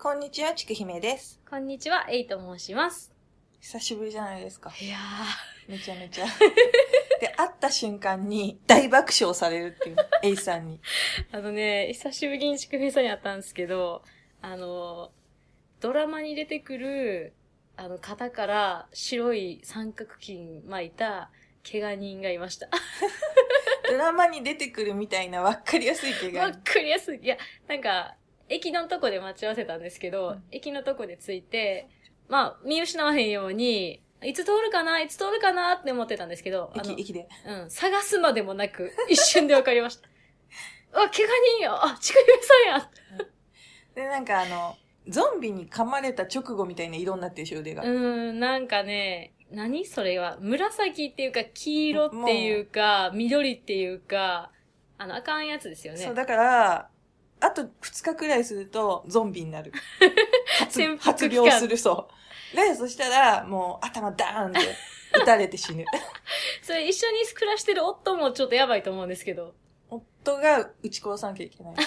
こんにちは、ちくひめです。こんにちは、エイと申します。久しぶりじゃないですか。いやめちゃめちゃ。で、会った瞬間に大爆笑されるっていう、エイさんに。ー、あのね、久しぶりに宿平さんに会ったんですけど、あの、ドラマに出てくる、あの、肩から白い三角巾巻いた怪我人がいました。ドラマに出てくるみたいな分かりやすい怪我わっかりやすい。いや、なんか、駅のとこで待ち合わせたんですけど、うん駅のとこで着いて、まあ、見失わへんように、いつ通るかな？いつ通るかな？って思ってたんですけど、あ駅、の、駅で。うん、探すまでもなく、一瞬でわかりました。あ、怪我人やあ、ちくゆめさんや で、なんかあの、ゾンビに噛まれた直後みたいな色になってるし、腕が。うーん、なんかね、何それは、紫っていうか、黄色っていうか、緑っていうか、あの、あかんやつですよね。そう、だから、あと2日くらいすると、ゾンビになる。発発病する、そう。で、そしたら、もう、頭ダーンって、撃たれて死ぬ。それ一緒に暮らしてる夫もちょっとやばいと思うんですけど、夫が撃ち殺さなきゃいけない。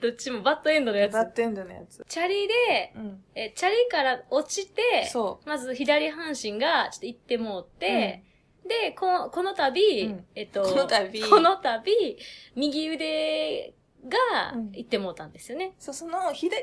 どっちもバッドエンドのやつバ。ッドエンドのやつ。チャリで、うん。え、チャリから落ちて、そまず左半身がちょっと行ってもうって、で、ここの度、うんえっと、この度この度、右腕がうん行ってもうたんですよね。そう、その左半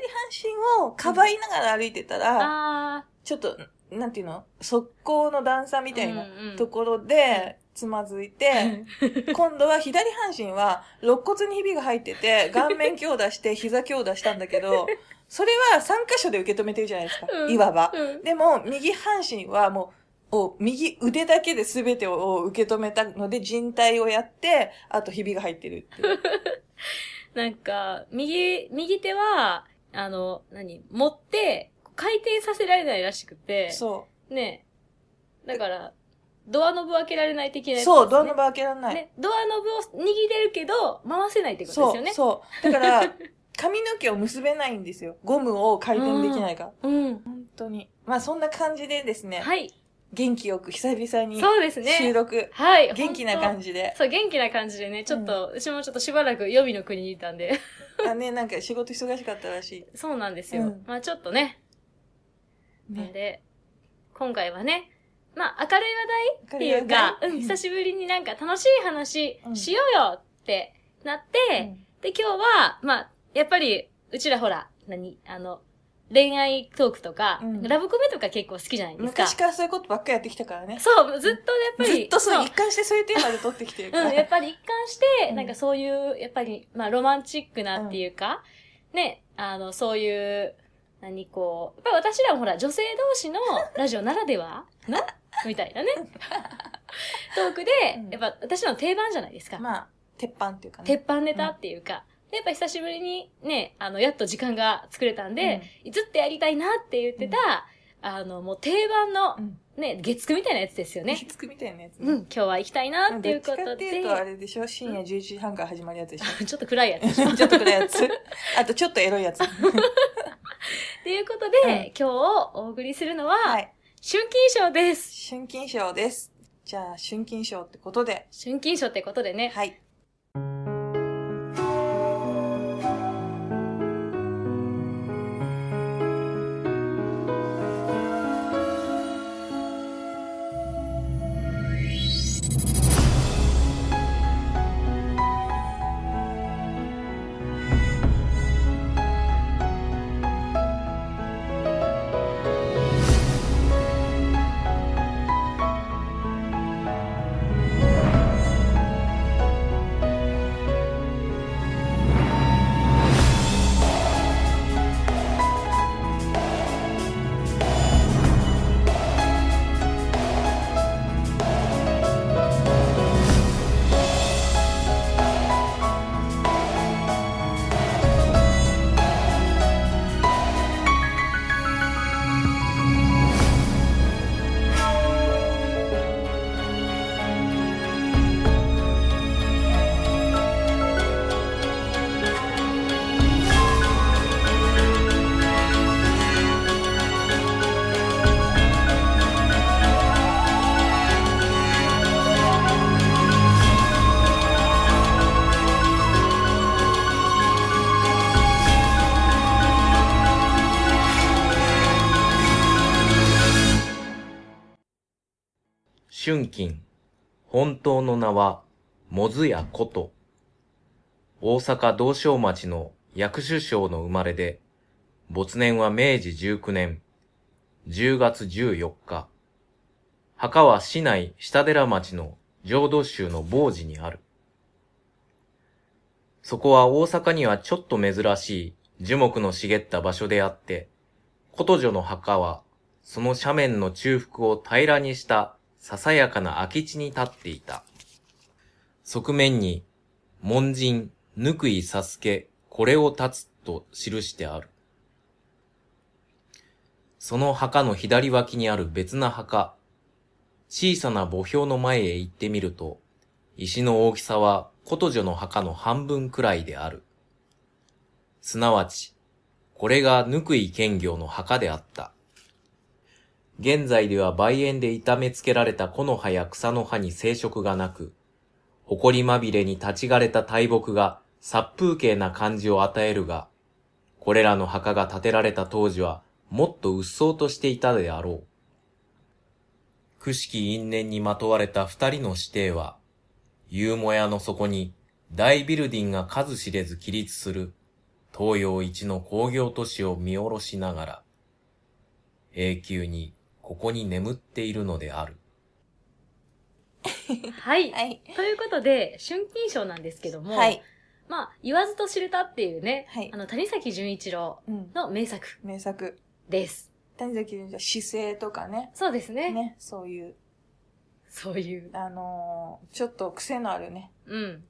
身をかばいながら歩いてたら、あちょっと、なんていうの？速攻の段差ー。みたいなうんうんところで、つまずいて、今度は左半身は肋骨にひびが入ってて、顔面強打して 膝強打したんだけど、それは3箇所で受け止めてるじゃないですか。うんいわば。うんでも、右半身はもう、お右腕だけで全てを受け止めたので、人体をやって、あとひびが入ってるっていう。なんか、右、右手は、あの、何？持って、回転させられないらしくて、そね。だから、ドアノブ開けられない的なう。やつ、そう、ドアノブ開けられない。ね、ドアノブを握れるけど、回せないってことそう、ですよね。そう。だから、髪の毛を結べないんですよ。ゴムを回転できないから。うん。本当に。まあそんな感じでですね、はい。元気よく久々にそうですね。収録、はい。元気な感じ。じで。そう、元気な感じでね、ちょっと、うちもちょっとしばらく予備の国にいたんで。あね、なんか仕事忙しかったらしそうなんですよ。うんまあちょっとね。い。ね。なんで、今回はね、まあ明るい話題っていう明か、うん、久しぶりになんか楽しい話うんしようよってなって、で、今日は、まあ、やっぱり、うちらほら、何あの、恋愛トークとか、うんラブコメとか結構好きじゃないですか。昔からそういうことばっかりやってきたからね。そう、ずっとやっぱり。ずっとそう、一貫してそういうテーマで撮ってきてるから。うん、やっぱり一貫して、うんなんかそういう、やっぱり、まあ、ロマンチックなっていうか、ね、あの、そういう、何こう、やっぱり私らもほら、女性同士のラジオならではの みたいなね。トークでうん、やっぱ私の定番じゃないですか。まあ、鉄板っていうかね。鉄板ネタっていうか、でやっぱ久しぶりにね、あの、やっと時間が作れたんで、ずっとやりたいなって言ってた、あの、もう定番のう、ん。ね、月9みたいなやつですよね。ね。つくみたいなやつね。うん、今日は行きたいなっていうことで。っていうと、あれでしょ？深夜11時半から始まるやつでしょ？ちょっと暗いやつ。ちょっと暗いやつ。あと、ちょっとエロいやつ。ということで、今日お送りするのは、はい。春金賞です。春金賞です。じゃあ、春金賞ってことで。春金賞ってことでね、はい。春金。本当の名は、もずやこと。大阪道昌町の薬種省の生まれで、没年は明治19年、10月14日。墓は市内下寺町の浄土宗の坊寺にある。そこは大阪にはちょっと珍しい樹木の茂った場所であって、琴女の墓はその斜面の中腹を平らにしたささやかな空き地に立っていた。側面に、門人、ぬくいさすけ、これを立つと記してある。その墓の左脇にある別な墓、小さな墓標の前へ行ってみると、石の大きさは琴女の墓の半分くらいである。すなわち、これがぬくい剣行の墓であった。現在では梅園で痛めつけられた木の葉や草の葉に生殖がなく、埃まびれに立ち枯れた大木が殺風景な感じを与えるが、これらの墓が建てられた当時はもっと鬱蒼としていたであろう。くしき因縁にまとわれた二人の指定は、ユーモヤの底に大ビルディンが数知れず起立する東洋一の工業都市を見下ろしながら、永久にここに眠っているのである。はい。はい。ということで、春金賞なんですけども、はい。まあ、言わずと知れたっていうね、はいあの、谷崎潤一郎の名作名作。です。谷崎潤一郎姿勢とかね。そうですね。ね。そういう、そういう。あのーちょっと癖のあるね。うん。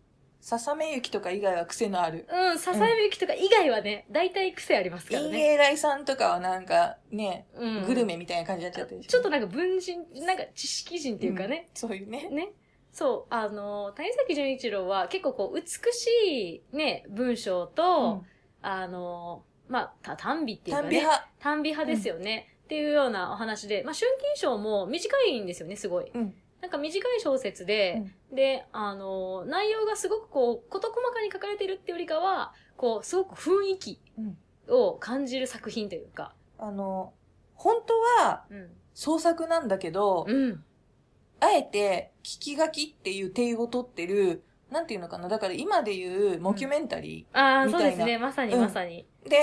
笹目雪とか以外は癖のある。うん、笹指きとか以外はね、大体癖ありますからね。エーライさんとかはなんかね、うん。グルメみたいな感じになっちゃってるでしょ。ちょっとなんか文人、なんか知識人っていうかね、うんそういうね。ね。そう、あの、谷崎潤一郎は結構こう、美しいね、文章と、あの、まあ、た短美っていうかね。短美派。短美派ですよね。っていうようなお話で、まあ、春金賞も短いんですよね、すごい。うん。なんか短い小説で、で、あの、内容がすごくこう、事細かに書かれてるってよりかは、こう、すごく雰囲気を感じる作品というか。あの、本当はうん。創作なんだけど、うん。あえて聞き書きっていう定を取ってる、なんていうのかな。だから今で言うモキュメンタリああ、みたいなそうですね。まさにうんまさに。ー。で、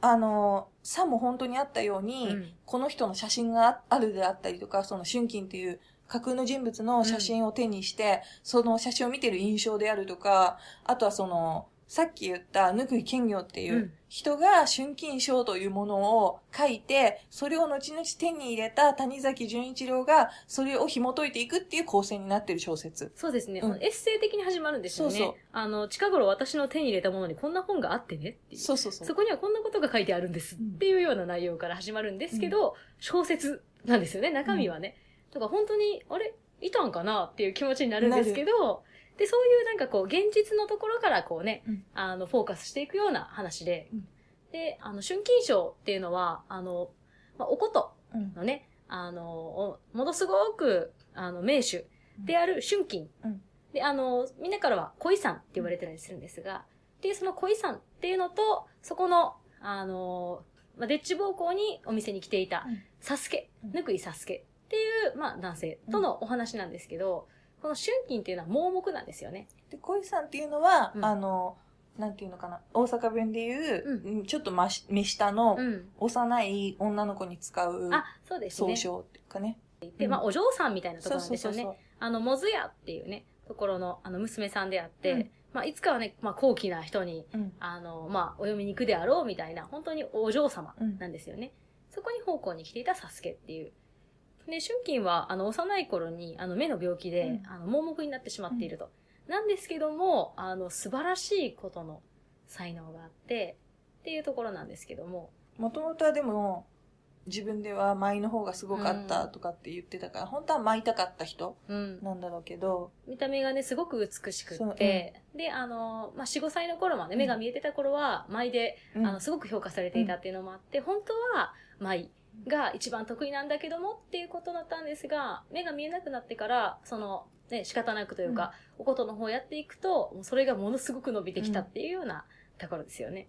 あの、さも本当にあったように、うんこの人の写真があるであったりとか、その春金っていう架空の人物の写真を手にして、その写真を見てる印象であるとか、あとはその、さっき言ったぬくい剣業っていううん人が春金賞というものを書いて、それを後々手に入れた谷崎潤一郎がそれを紐解いていくっていう構成になってる小説。そうですね。うんエッセイ的に始まるんですよね。そうそうあの、近頃私の手に入れたものにこんな本があってねっていう。そうそうそう。そこにはこんなことが書いてあるんですっていうような内容から始まるんですけど、小説なんですよね、中身はね。だから本当に、あれいたんかなっていう気持ちになるんですけど、で、そういうなんかこう、現実のところからこうね、うん。あの、フォーカスしていくような話で、うん。で、あの、春金賞っていうのは、あの、まあ、おことうん。のね、あの、おものすごく、あの、名手である春金。うん。で、あの、みんなからは恋さんって言われてたりするんですが、で、その恋さんっていうのと、そこの、あの、まあ、デッチ暴行にお店に来ていたうん、サスケ、うん。ぬくいサスケっていう、まあ、男性とのお話なんですけど、この春金っていうのは盲目なんですよね。で、恋さんっていうのは、うんあの、なんていうのかな、大阪弁で言う、ううんちょっとまし目下のうん。幼い女の子に使うあ、そうですね。総称っていうかね。で、まあ、お嬢さんみたいなところなんですよね。そうあの、モズヤっていうね、ところの、あの、娘さんであって、うんまあ、いつかはね、まあ、高貴な人に、うんあの、まあ、お嫁に行くであろうみたいな、本当にお嬢様なんですよね。そこに奉公に来ていたサスケっていう。で、春金は、あの、幼い頃に、あの、目の病気で、うん。あの、盲目になってしまっていると。なんですけども、あの、素晴らしいことの才能があって、っていうところなんですけども、もともとはでも、自分では舞の方がすごかったとかって言ってたから、本当は舞いたかった人うん。なんだろうけど、見た目がね、すごく美しくそううん。って、で、あの、まあ、4、5歳の頃まで目が見えてた頃は、舞で、うん。あの、すごく評価されていたっていうのもあって、本当は舞が一番得意なんだけどもっていうことだったんですが、目が見えなくなってから、その、ね、仕方なくというか、おことの方やっていくと、もうそれがものすごく伸びてきたっていうようなところですよね。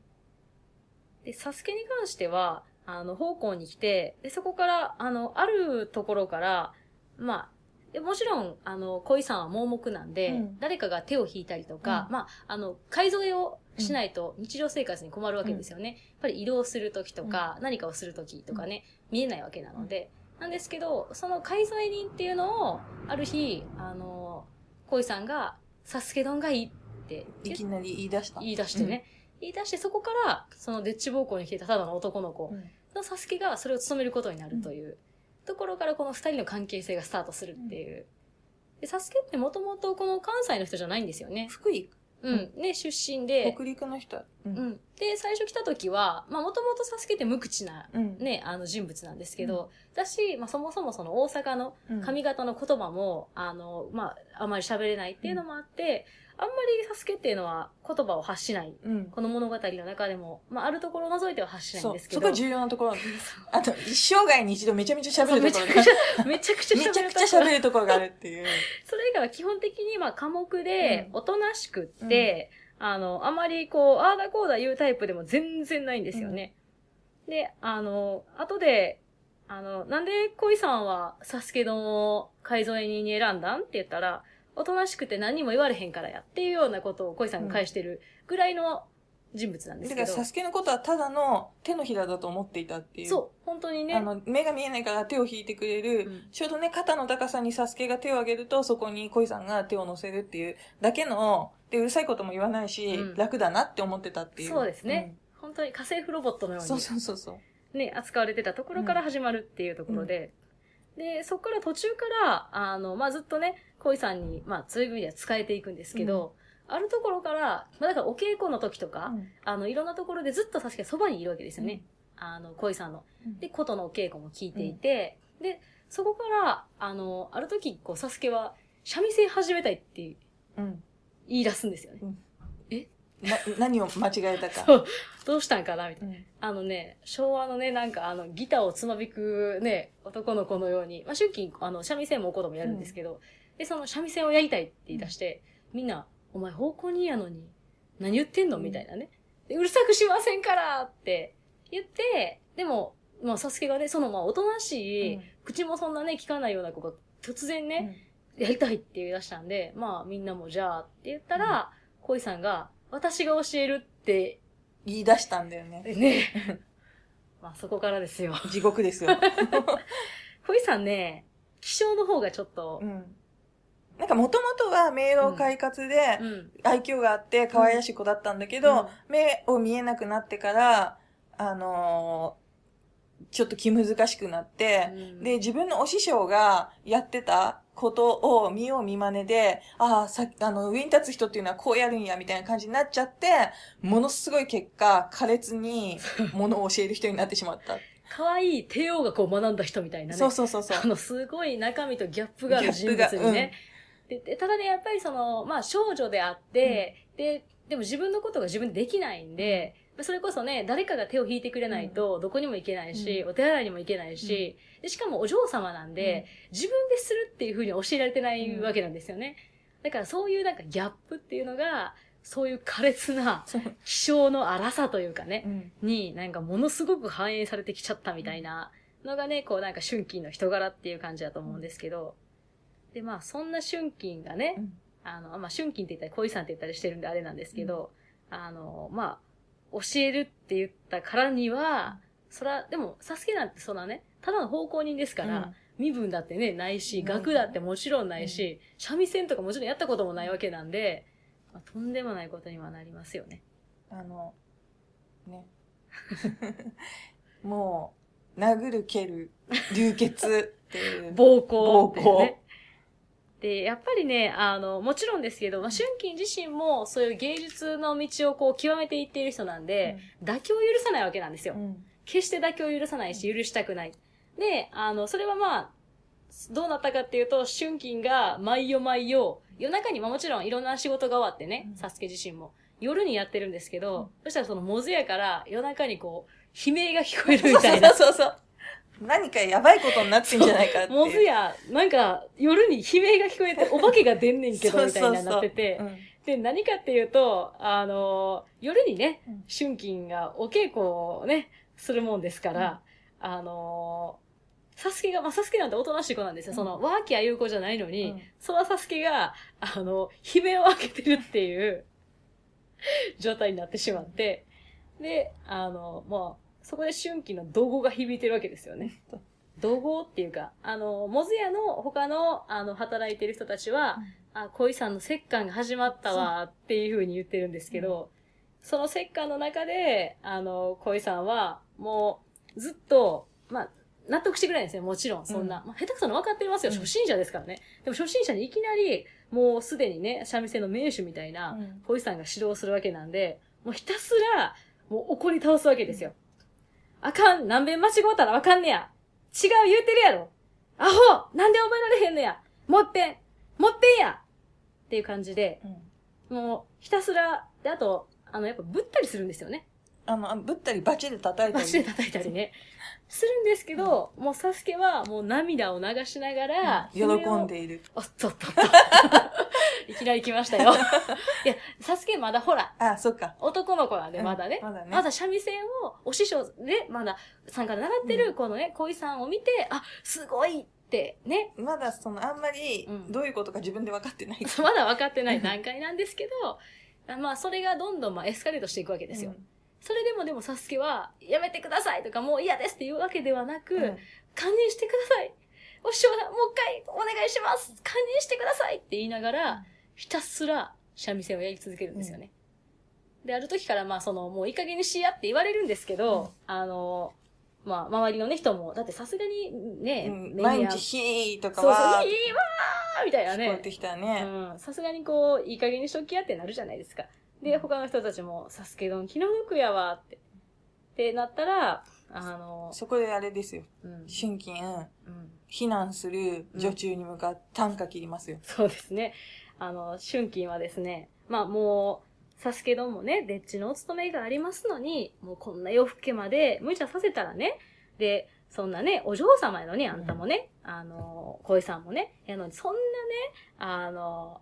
で、サスケに関しては、あの、奉公に来て、で、そこから、あの、あるところから、まあ、でもちろん、あの、恋さんは盲目なんで、うん。誰かが手を引いたりとか、うん。まあ、あの、買い添えをしないと日常生活に困るわけですよね。やっぱり移動するときとか、何かをするときとかね、見えないわけなので。なんですけど、その買い添え人っていうのを、ある日、あの、恋さんが、サスケ丼がいいっていきなり言い出した？言い出してね。言い出して、そこから、そのデッチ暴行に来てたただの男の子うん。のサスケがそれを務めることになるという、ところからこの二人の関係性がスタートするっていう。で、サスケってもともとこの関西の人じゃないんですよね。福井、うん。ね、出身で。北陸の人。う。うんん。で、最初来た時は、まあもともとサスケって無口な、うん。ね、あの人物なんですけど、だし、まあそもそもその大阪のうん髪型の言葉も、あの、まあ、あまり喋れないっていうのもあって、あんまりサスケっていうのは言葉を発しない。うん。この物語の中でも、まあ、あるところを除いては発しないん。ですけど。そこ重要なところ。あと、一生涯に一度めちゃめちゃ喋るめところちゃくちゃ、めちゃくちゃめちゃくちゃ喋るところがあるっていう。それ以外は基本的に、まあ、科目でう、んおとなしくって、あの、あまりこう、ああだこうだ言うタイプでも全然ないんですよね。で、あの、後で、あの、なんで恋さんはサスケ丼を改造人に選んだんって言ったら、おとなしくて何にも言われへんからやっていうようなことを恋さんが返してるぐらいの人物なんですけど。だから、サスケのことはただの手のひらだと思っていたっていう。そう、本当にね。あの、目が見えないから手を引いてくれる、うんちょうどね、肩の高さにサスケが手を上げると、そこに恋さんが手を乗せるっていうだけの、で、うるさいことも言わないし、うん楽だなって思ってたっていう。そうですね。本当に家政婦ロボットのようん。うに。そうそうそうそう。ね、扱われてたところから始まるっていうところで、で、そこから途中から、あの、まあ、ずっとね、恋さんに、まあ、そういう意味では使えていくんですけど、あるところから、まあ、だからお稽古の時とか、うんあの、いろんなところでずっと確かにそばにいるわけですよね。あの、恋さんの。で、琴のお稽古も聞いていて、で、そこから、あの、ある時、こう、サスケは、三味線始めたいってうん。言い出すんですよね。な、何を間違えたか。どうしたんかなみたいな。うん。あのね、昭和のね、なんかあの、ギターをつまびくね、男の子のように、まあ、春季、あの、三味線もお子供やるんですけど、で、その三味線をやりたいって言い出して、みんな、お前方向にやのに、何言ってんの？うん。みたいなね。でうるさくしませんからって言って、でも、まあ、サスケがね、その、まあ、おとなしい、うん。口もそんなね、聞かないような子が、突然ね、やりたいって言い出したんで、まあ、みんなもじゃあって言ったら、恋さんが、私が教えるって言い出したんだよね。ね。まあそこからですよ。地獄ですよ。ホイさんね、気象の方がちょっとう、ん。なんかもともとは明朗快活でう、ん。愛嬌があって可愛らしい子だったんだけど、うん目を見えなくなってから、あのーちょっと気難しくなって、うんで、自分のお師匠がやってたことを見よう見真似で、ああ、さあの、上に立つ人っていうのはこうやるんや、みたいな感じになっちゃって、ものすごい結果、苛烈に 物を教える人になってしまった。可愛い帝王学を学んだ人みたいなね。そうそうそうそうあ。の、すごい中身とギャップがある人物にね。ででただね、やっぱりその、まあ少女であって、で、でも自分のことが自分でできないんで、それこそね、誰かが手を引いてくれないと、どこにも行けないし、お手洗いにも行けないし、でしかもお嬢様なんで、自分でするっていうふうに教えられてないわけなんですよね。だからそういうなんかギャップっていうのが、そういう苛烈な気象の荒さというかね、うん。になんかものすごく反映されてきちゃったみたいなのがね、こうなんか春季の人柄っていう感じだと思うんですけど、でまあそんな春季がね、うん。あの、まあ春季って言ったり恋さんって言ったりしてるんであれなんですけど、あの、まあ、教えるって言ったからには、そら、でも、サスケなんてそんなね、ただの奉公人ですから、身分だってね、ないし、うん学だってもちろんないし、三味線とかもちろんやったこともないわけなんで、まあ、とんでもないことにはなりますよね。あの、ね。もう、殴る、蹴る、流血っていう。暴行暴ね。で、やっぱりね、あの、もちろんですけど、まあ、春季自身もそういう芸術の道をこう極めていっている人なんで、妥協を許さないわけなんですよ。うん決して妥協を許さないし、許したくない。で、あの、それはまあ、どうなったかっていうと、春金が毎夜毎夜、夜中に、まあもちろんいろんな仕事が終わってねう、んサスケ自身も、夜にやってるんですけど、うんそしたらそのモズヤから夜中にこう、悲鳴が聞こえるみたいな。そうそうそうそう。何かやばいことになってんじゃないかっていう。モズヤ、なんか夜に悲鳴が聞こえて、お化けが出んねんけど、みたいになってて。う、ん。で、何かっていうと、あの、夜にねうん、春金がお稽古をね、するもんですから、あの、サスケが、まあ、サスケなんておとなしい子なんですよ。その、ワーキャー言う子じゃないのに、うん。そのサスケが、あの、悲鳴を上げてるっていう状態になってしまって、で、あの、まあ、そこで春季の怒号が響いてるわけですよね。怒号っていうか、あの、モズヤの他の、あの、働いてる人たちは、あ、恋さんの折檻が始まったわっていう風に言ってるんですけど、その折檻の中で、あの、恋さんは、もう、ずっと、まあ、納得してくれないんですよ、もちろん。そんな。まあ、下手くそなの分かってますよ、うん初心者ですからね。でも初心者にいきなり、もうすでにね、三味線の名手みたいな、うん恋さんが指導するわけなんで、もうひたすら、もう怒り倒すわけですよ。あかん、何遍間違うたらわかんねや。違う言うてるやろ。アホなんで覚えられへんのや。もう一遍、もう一遍やっていう感じで、うんもう、ひたすら、で、あと、あの、やっぱぶったりするんですよね。あの、ぶったりバチで叩いたり。バチで叩いたりね。するんですけど、もうサスケはもう涙を流しながら、喜んでいる。おっとっとっと。いきなり来ましたよ。いや、サスケまだほら、あ、そっか。男の子なんで、うんまだね。まだねまだ三味線を、お師匠で、まだ、さんから習ってる、このね、恋さんを見て、あ、すごいって、ね、まだその、あんまりうん、どういうことか自分で分かってない。まだ分かってない段階なんですけど、あまあ、それがどんどん、まあ、エスカレートしていくわけですよ。それでもでも、サスケは、やめてくださいとか、もう嫌ですっていうわけではなく、うんうん堪忍してください。お師匠さん、もう一回お願いします。堪忍してくださいって言いながら、ひたすら三味線をやり続けるんですよね。で、ある時から、まあ、その、もういい加減にしやって言われるんですけど、うんあの、まあ、周りのね、人も、だってさすがにね、うん毎日ヒーとかそうそう、は、いいわーみたいなね聞こえて。きたね。うん。さすがにこう、いい加減にしときやってなるじゃないですか。で、他の人たちも、サスケドン気の毒やわって。ってなったら、あの、そこであれですよ。うん。春金、うん。避難する女中に向かって短歌切りますよ。そうですね。あの、春金はですね、まあもう、サスケドンもね、でっちのお勤めがありますのに、もうこんな夜更けまで無茶させたらね、で、そんなね、お嬢様やのに、あんたもね、あの、恋さんもね、やのに、そんなね、あの、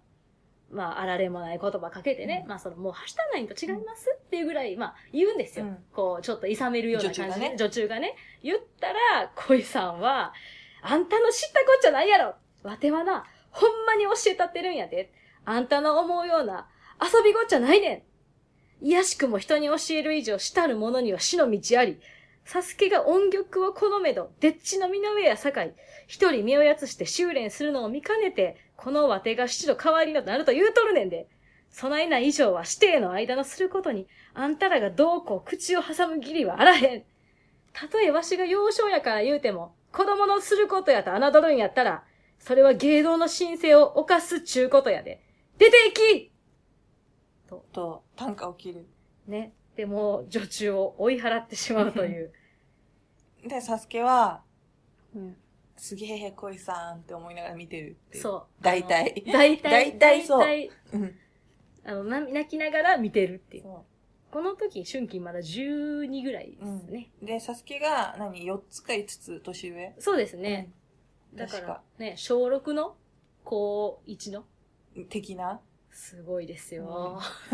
まあ、あられもない言葉かけてね、うんまあ、その、もう、はしたないと違いますっていうぐらい、まあ、言うんですよ。うんこう、ちょっと諌めるような感じで、女中がね女中がね、言ったら、恋さんは、あんたの知ったこっちゃないやろわてはな、ほんまに教えたってるんやで。あんたの思うような遊びごっちゃないねん。いやしくも人に教える以上、したる者には死の道あり。サスケが音玉を好めど、でっちの身の上や境、一人身をやつして修練するのを見かねて、このわてが七度代わりのとなると言うとるねんで。備えない以上は指定の間のすることに、あんたらがどうこう口を挟む義理はあらへん。たとえわしが幼少やから言うても、子供のすることやと侮るんやったら、それは芸道の神聖を犯すちゅうことやで。出て行きと、短歌を切る。ね。でも、女中を追い払ってしまうという。で、サスケは、うん、すげえ恋さんって思いながら見てるって。そう。大体大体。大体そう大体うん。あの、な泣きながら見てるっていう。そこの時、春季まだ12ぐらいですね。う。で、サスケが何、4つか5つ年上？そうですね。うんだからね、小6の高1の？的な？すごいですよ。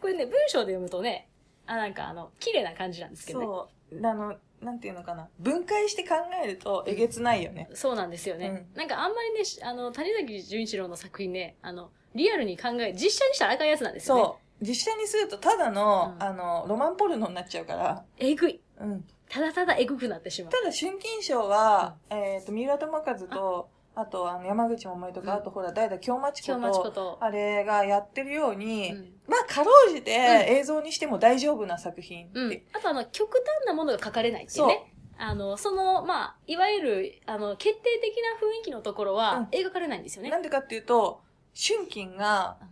これね、文章で読むとね、あ、なんかあの、綺麗な感じなんですけどね。そう。あの、なんていうのかな？分解して考えるとえげつないよね。そうなんですよね。なんかあんまりね、しあの、谷崎潤一郎の作品ね、あの、リアルに考え、実写にしたらあかんやつなんですよね。そう。実写にするとただの、うんあの、ロマンポルノになっちゃうから。えぐい。うん。ただただえぐくなってしまう。ただ、春金賞は、えっ、と、三浦智和と、あと、あの、山口百恵とか、うんあと、ほら、代々京町京子と、町こと。あれがやってるように、うんまあ、かろうじて映像にしても大丈夫な作品って。うん。あとあの、極端なものが書かれないっていうね。あの、その、まあ、いわゆる、あの、決定的な雰囲気のところは描かれないんですよね。なんでかっていうと、春金がう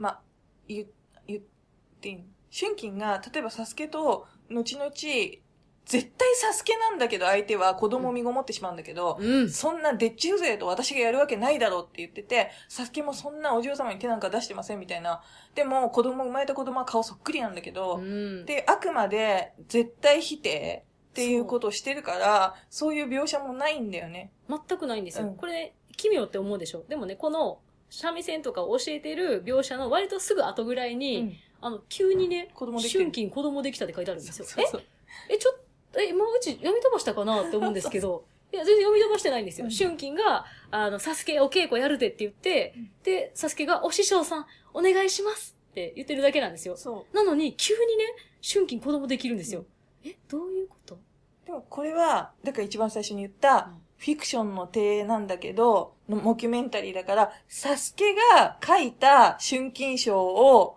ん、まあ、言、言っていいの？春金が、例えばサスケと、後々、絶対サスケなんだけど相手は子供を身ごもってしまうんだけど、うん。そんなデッチ風情と私がやるわけないだろうって言ってて、サスケもそんなお嬢様に手なんか出してませんみたいな。でも、子供、生まれた子供は顔そっくりなんだけど、うん。で、あくまで絶対否定っていうことをしてるから、そういう描写もないんだよね。全くないんですよ。うんこれ、奇妙って思うでしょ？でもね、この、三味線とかを教えてる描写の割とすぐ後ぐらいに、うんあの、急にね、子供できてる春金子供できたって書いてあるんですよ。そうそうえ？え、ちょっえ、今うち読み飛ばしたかなって思うんですけど、いや、全然読み飛ばしてないんですよ。うん春金が、あの、サスケお稽古やるでって言って、で、サスケが、お師匠さん、お願いしますって言ってるだけなんですよ。そなのに、急にね、春金子供できるんですよ。え、どういうこと？う。でもこれは、だから一番最初に言った、うんフィクションの体なんだけど、のモキュメンタリーだから、サスケが書いた春金賞を、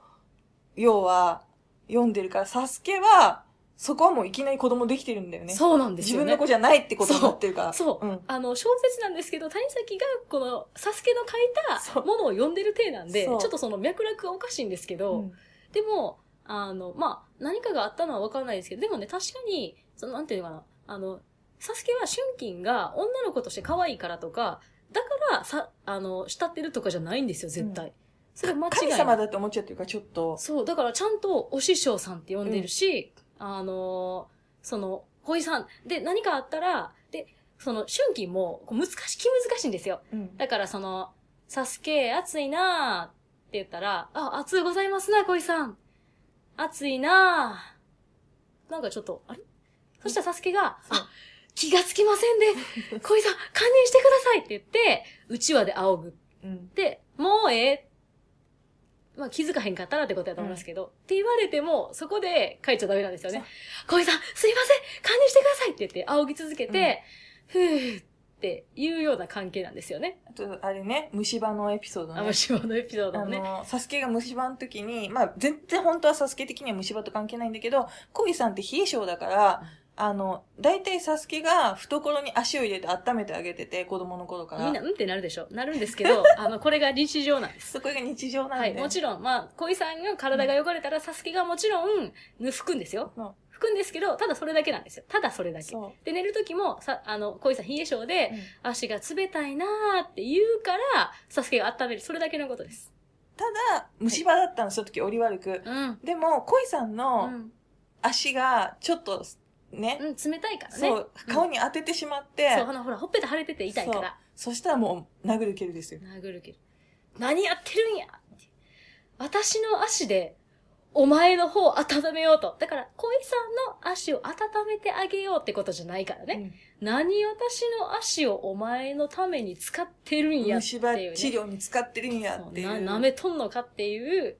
要は、読んでるから、サスケは、そこはもういきなり子供できてるんだよね。そうなんですよね。自分の子じゃないってことになってるから。そう。うん。あの、小説なんですけど、谷崎が、この、サスケの書いそうたものを読んでる体なんで、ちそうょっとその脈絡がおかしいんですけど、うんでも、あの、まあ、何かがあったのはわからないですけど、でもね、確かに、その、なんていうのかな、あの、サスケは春金が女の子として可愛いからとか、だから、さ、あの、慕ってるとかじゃないんですよ、絶対。それは間違い神。様だって思っちゃってるから、ちょっと。そう、だからちゃんとお師匠さんって呼んでるし、あのーその、小井さん。で、何かあったら、で、その、春金も、こう難し、気難しいんですよ。うん。だからその、サスケ、暑いなーって言ったら、あ、暑いございますな、小井さん。暑いなーなんかちょっと、あれ？そしたらサスケが、あ、気がつきませんで、小井さん、堪忍してくださいって言って、うちわで仰ぐ。うん。で、もうええ。まあ気づかへんかったらってことやと思いますけど、って言われても、そこで書いちゃダメなんですよね。小井さん、すいません堪忍してくださいって言って、仰ぎ続けて、ふーっていうような関係なんですよね。あと、あれね、虫歯のエピソードね。あの、島のエピソードね。の、サスケが虫歯の時に、まあ、全然本当はサスケ的には虫歯と関係ないんだけど、コイさんって冷え性だから、あの、大体サスケが懐に足を入れて温めてあげてて、子供の頃から。みんな、うんってなるでしょ。なるんですけど、あの、これが日常なんです。そこが日常なんで。はい、もちろん、まあ、小井さんが体が汚れたら、サスケがもちろん、ぬ拭くんですよ。そう拭くんですけど、ただそれだけなんですよ。ただそれだけ。そで、寝る時も、さ、あの、小井さん冷え性で、う。足が冷たいなーって言うから、サスケが温める。それだけのことです。ただ、虫歯だったの、その時折り悪く。うん。でも、コイさんうのん。足が、ちょっと、ね、うん、冷たいからね。そう、顔に、に当ててしまって、そう、あの、ほら、ほっぺた腫れてて痛いから。そしたらもう、殴る蹴るですよ。殴るけど。何やってるんや私の足で、お前の方を温めようと。だから、小井さんの足を温めてあげようってことじゃないからね。何私の足をお前のために使ってるんうん。やって虫歯いう、ね。治療に使ってるんやっていうな舐めとんのかっていう。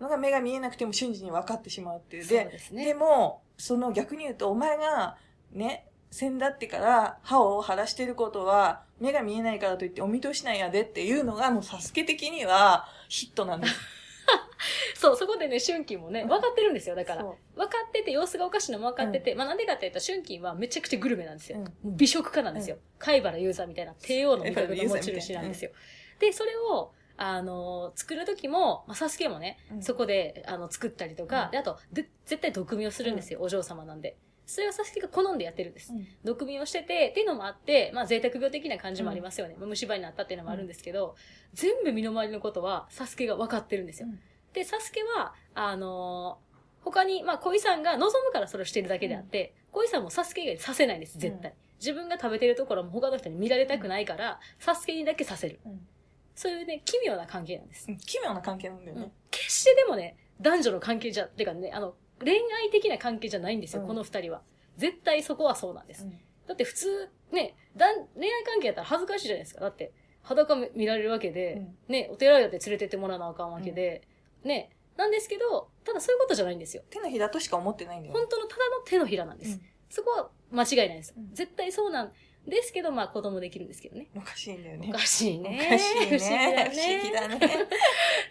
のが目が見えなくても瞬時に分かってしまうっていう。で、ですね。でも、その逆に言うと、お前が、ね、先だってから歯を腫らしてることは、目が見えないからといってお見通しなんやでっていうのが、もうサスケ的にはヒットなんです。そう、そこでね、春金もね、分かってるんですよ。だから。そ分かってて、様子がおかしいのも分かってて、まあなんでかって言ったら、春金はめちゃくちゃグルメなんですよ。うん美食家なんですよ。貝原雄三みたいな帝王の味覚の持ち主なんですよ。で、それを、あのー作る時も、まあ、サスケもね、うんそこで、あの、作ったりとか、うんで、あと、で、絶対毒味をするんですよ、お嬢様なんで。それはサスケが好んでやってるんです。うん毒味をしてて、っていうのもあって、まあ贅沢病的な感じもありますよね。まあ虫歯になったっていうのもあるんですけど、全部身の回りのことは、サスケが分かってるんですよ。うんで、サスケは、あのー他に、まあ、小井さんが望むからそれをしてるだけであって、小井さんもサスケ以外にさせないんです、絶対。自分が食べてるところも他の人に見られたくないから、サスケにだけさせる。うんそういうね、奇妙な関係なんです。うん奇妙な関係なんだよね。決してでもね、男女の関係じゃ、てかね、あの、恋愛的な関係じゃないんですよ、うんこの二人は。絶対そこはそうなんです。うんだって普通、ね、だん恋愛関係やったら恥ずかしいじゃないですか。だって、裸見見られるわけで、うんね、お寺やって連れてってもらわなあかんわけで、ね、なんですけど、ただそういうことじゃないんですよ。手のひらとしか思ってないんだよね。本当のただの手のひらなんです。うんそこは間違いないです。うん絶対そうなんですけど、まあ子供できるんですけどね。おかしいんだよおね。かしいね。おかしいね。不思議だ不思議だね。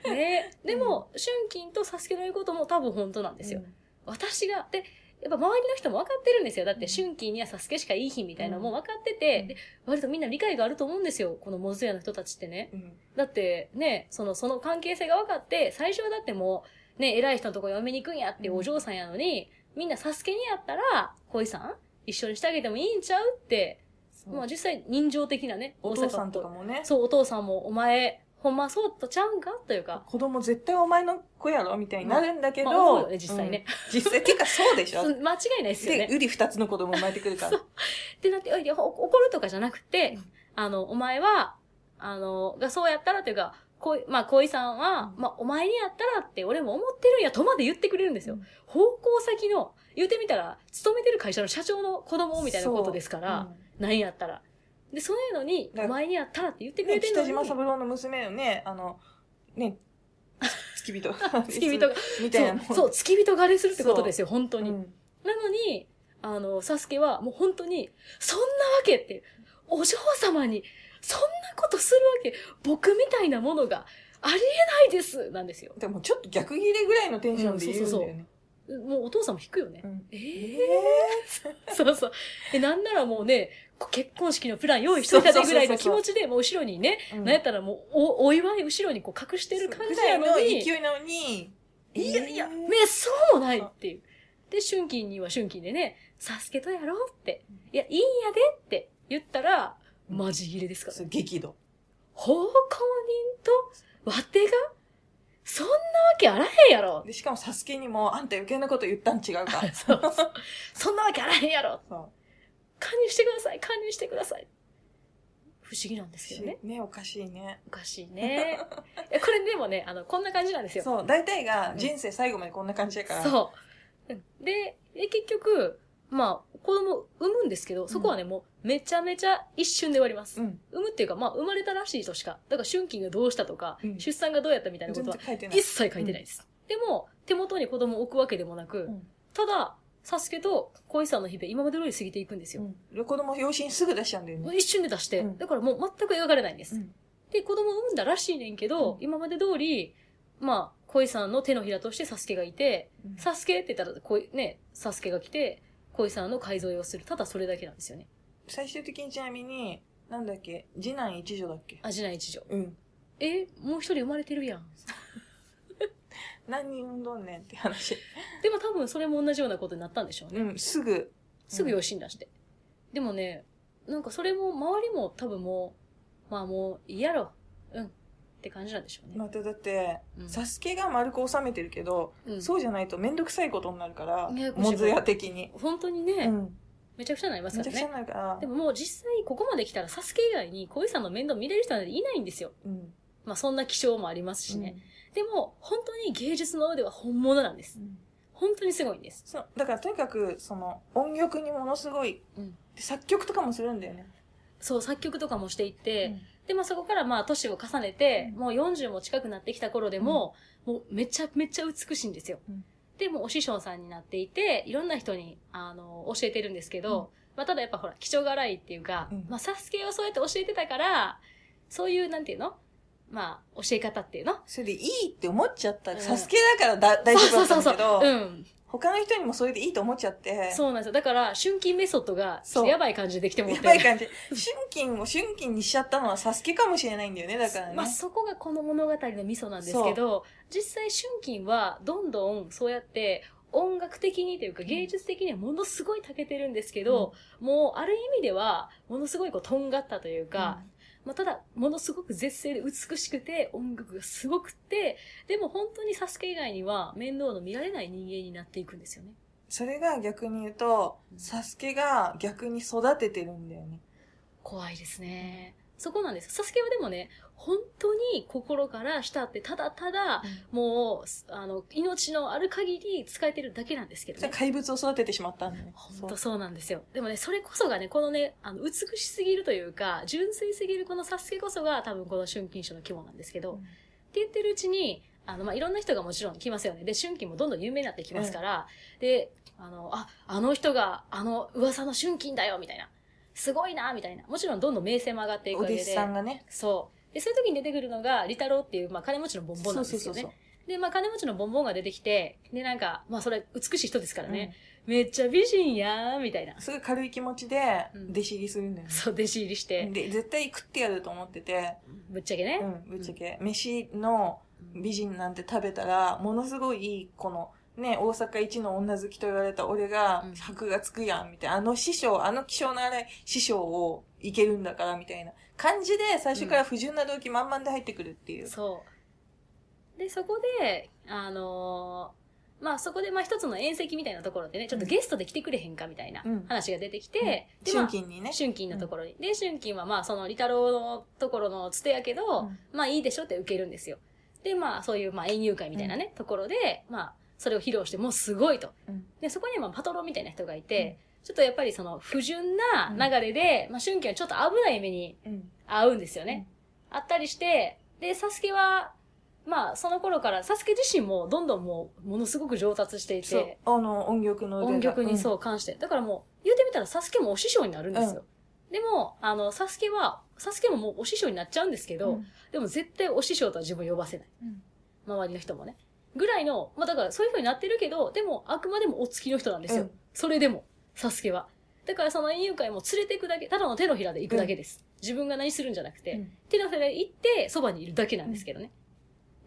ね。ねでも、春金とサスケの言うことも多分本当なんですよ。私が、で、やっぱ周りの人も分かってるんですよ。だって、春金にはサスケしかいい日みたいなのも分かってて、うんで、割とみんな理解があると思うんですよ。このモズヤの人たちってね。うん。うんだって、ね、その、その関係性が分かって、最初はだってもう、ね、偉い人のとこ嫁に行くんやっていうお嬢さんやのに、みんなサスケにやったら、恋さん一緒にしてあげてもいいんちゃう？って、まあ実際人情的なね、お父さんとかもね、そう、お父さんも、お前、ほんまそうとちゃうんか？というか、子供絶対お前の子やろみたいになるんだけど、まあ思うよね実際ね。うん。実際、てかそうでしょ？間違いないですよで、ね。うり二つの子供生まれてくるから。ってなって、おいやほ怒るとかじゃなくて、うん。あの、お前は、あの、がそうやったらというか、恋、まあ、恋さんは、まあ、お前にやったらって俺も思ってるんやとまで言ってくれるんですよ。方向先の、言ってみたら、勤めてる会社の社長の子供みたいなことですから、何やったら。で、そういうのに、だお前にやったらって言ってくね、れてるのに。北島三郎の娘のね、あの、ね、付き人。付き人が、みたいなそう、そう、付き人狩りするってことですよ、本当に。うんなのに、あの、サスケはもう本当に、そんなわけって、お嬢様に、そんなことするわけ、僕みたいなものがありえないです、なんですよ。でもちょっと逆切れぐらいのテンションで言うんだよね。もうお父さんも引くよね。うんええー、そうそう。え、なんならもうね、こ結婚式のプラン用意しといたでぐらいの気持ちで、もう後ろにね、ーうんなんやったらもうお、お祝い後ろにこう隠してる感じぐらないののに、勢いなのに、いやいや、えー？めっそうもないっていう。で、春金には春金でね、サスケとやろうって。いや、いいんやでって言ったら、マジ切れですからね。激怒。奉公人とわてがそんなわけあらへんやろ。で、しかもサスケにも、あんた余計なこと言ったん違うか。そうそう。そんなわけあらへんやろ。そう。加入してください、加入してください。不思議なんですけどね。ね、おかしいね。おかしいね。えこれでもね、あの、こんな感じなんですよ。そう、大体が人生最後までこんな感じだから。そう。うんで、で結局、まあ、子供産むんですけど、そこはね、もうめちゃめちゃ一瞬で終わります。うん。産むっていうか、まあ、生まれたらしいとしか。だから、春季がどうしたとか、うん出産がどうやったみたいなこ全とは。一切書いてないです。でも、手元に子供を置くわけでもなく、うんただ、サスケと恋さんの日々、今まで通り過ぎていくんですよ。うん。で子供養子にすぐ出しちゃうんだよね。一瞬で出して、うんだからもう全く描かれないんです。うんで、子供を産んだらしいねんけど、うん今まで通り、まあ、恋さんの手のひらとしてサスケがいて、うんサスケって言ったら、こうね、サスケが来て、恋さんの改造をする。ただそれだけなんですよね。最終的にちなみに、なんだっけ、次男一女だっけ？味ない一条。うん。え、もう一人生まれてるやん。何人産んどんねんって話。でも多分それも同じようなことになったんでしょうね。うん、すぐ。すぐ養子に出して。でもね、なんかそれも周りも多分もう、まあもういいやろ。うん。って感じなんでしょうね。まただって、うんサスケが丸く収めてるけど、うんそうじゃないとめんどくさいことになるから、モズヤ的に。本当にね、うん。めちゃくちゃになりますからねめちゃくちゃに。なるからで。ももう実際ここまで来たらサスケ以外に恋さんの面倒見れる人なんていないんですよ。うん。まあそんな気象もありますしね。でも本当に芸術の腕は本物なんですう。ん本当にすごいんです。そうだからとにかく、その、音楽にものすごい、うんで作曲とかもするんだよね。そう、作曲とかもしていって、うんで、まあそこからまあ年を重ねて、うん。もう40も近くなってきた頃でも、もうめちゃめちゃ美しいんですよ。うん。で、もうお師匠さんになっていて、いろんな人に、あの、教えてるんですけど、まあただやっぱほら、気性が荒いっていうか、うん。まあサスケをそうやって教えてたから、そういう、なんていうの？まあ、教え方っていうの？それでいいって思っちゃった。うん。サスケだからだ大丈夫だったんだけど、うん。他の人にもそれでいいと思っちゃって、そうなんですよ。だから、春季メソッドが、やばい感じでできてもってやばい感じ。春金を春金にしちゃったのはサスケかもしれないんだよね、だからね。まあ、そこがこの物語のミソなんですけど、実際春金はどんどんそうやって音楽的にというか芸術的にはものすごい長けてるんですけど、もうある意味ではものすごいこうとんがったというか、まあ、ただものすごく絶世で美しくて音楽がすごくて、でも本当にサスケ以外には面倒の見られない人間になっていくんですよね。それが逆に言うと、うんサスケが逆に育ててるんだよね。怖いですね。そこなんです。サスケはでもね、本当に心から慕って、ただただ、もう、あの、命のある限り使えてるだけなんですけどね。怪物を育ててしまったんだよね。本当そうなんですよ。でもね、それこそがね、このね、あの、美しすぎるというか、純粋すぎるこのサスケこそが多分この春金賞の肝なんですけど、うんって言ってるうちに、あの、まあ、いろんな人がもちろん来ますよね。で、春金もどんどん有名になってきますから、で、あの、あ、あの人が、あの、噂の春金だよ、みたいな。すごいな、みたいな。もちろんどんどん名声も上がっていくわけで。お弟子さんがね。そう。で、そういう時に出てくるのが、リタロウっていう、まあ、金持ちのボンボンなんですよね。そうそうそうで、まあ、金持ちのボンボンが出てきて、で、なんか、まあ、それ、美しい人ですからね。めっちゃ美人やー、みたいな。すごい軽い気持ちでうん弟子入りするんだよね。そう、弟子入りして、で、絶対食ってやると思ってて、ぶっちゃけね。うん、ぶっちゃけ、飯の美人なんて食べたら、ものすごい、この、ね、大阪一の女好きと言われた俺がうん、箔がつくやん、みたいな。あの師匠、あの気性の荒い師匠をいけるんだから、みたいな感じで、最初から不純な動機満々で入ってくるっていう。そう。で、そこで、あのーまあそこでまあ一つの宴席みたいなところでね、ちょっとゲストで来てくれへんかみたいなうん話が出てきて、でま春あ、金にね。春金のところに。で、春金はまあそのリタロウのところのつてやけど、うんまあいいでしょって受けるんですよ。で、まあそういうまあ園遊会みたいなね、ところで、まあそれを披露してもうすごいと。うんで、そこにはまあパトロンみたいな人がいて、ちょっとやっぱりその不純な流れで、まあ春金はちょっと危ない目にうん。合うんですよね。あったりして、で、サスケは、まあその頃から、サスケ自身もどんどんもうものすごく上達していて、。あの、音曲の音曲にそう関して。だからもう、言うてみたらサスケもお師匠になるんですよ。でも、あの、サスケは、サスケももうお師匠になっちゃうんですけど、うんでも絶対お師匠とは自分呼ばせない。うん周りの人もね。ぐらいの、まあだからそういう風になってるけど、でもあくまでもお付きの人なんですよ。うんそれでも、サスケは。だからその園遊会も連れて行くだけ、ただの手のひらで行くだけです。自分が何するんじゃなくて、うん手のひらで行って、そばにいるだけなんですけどね。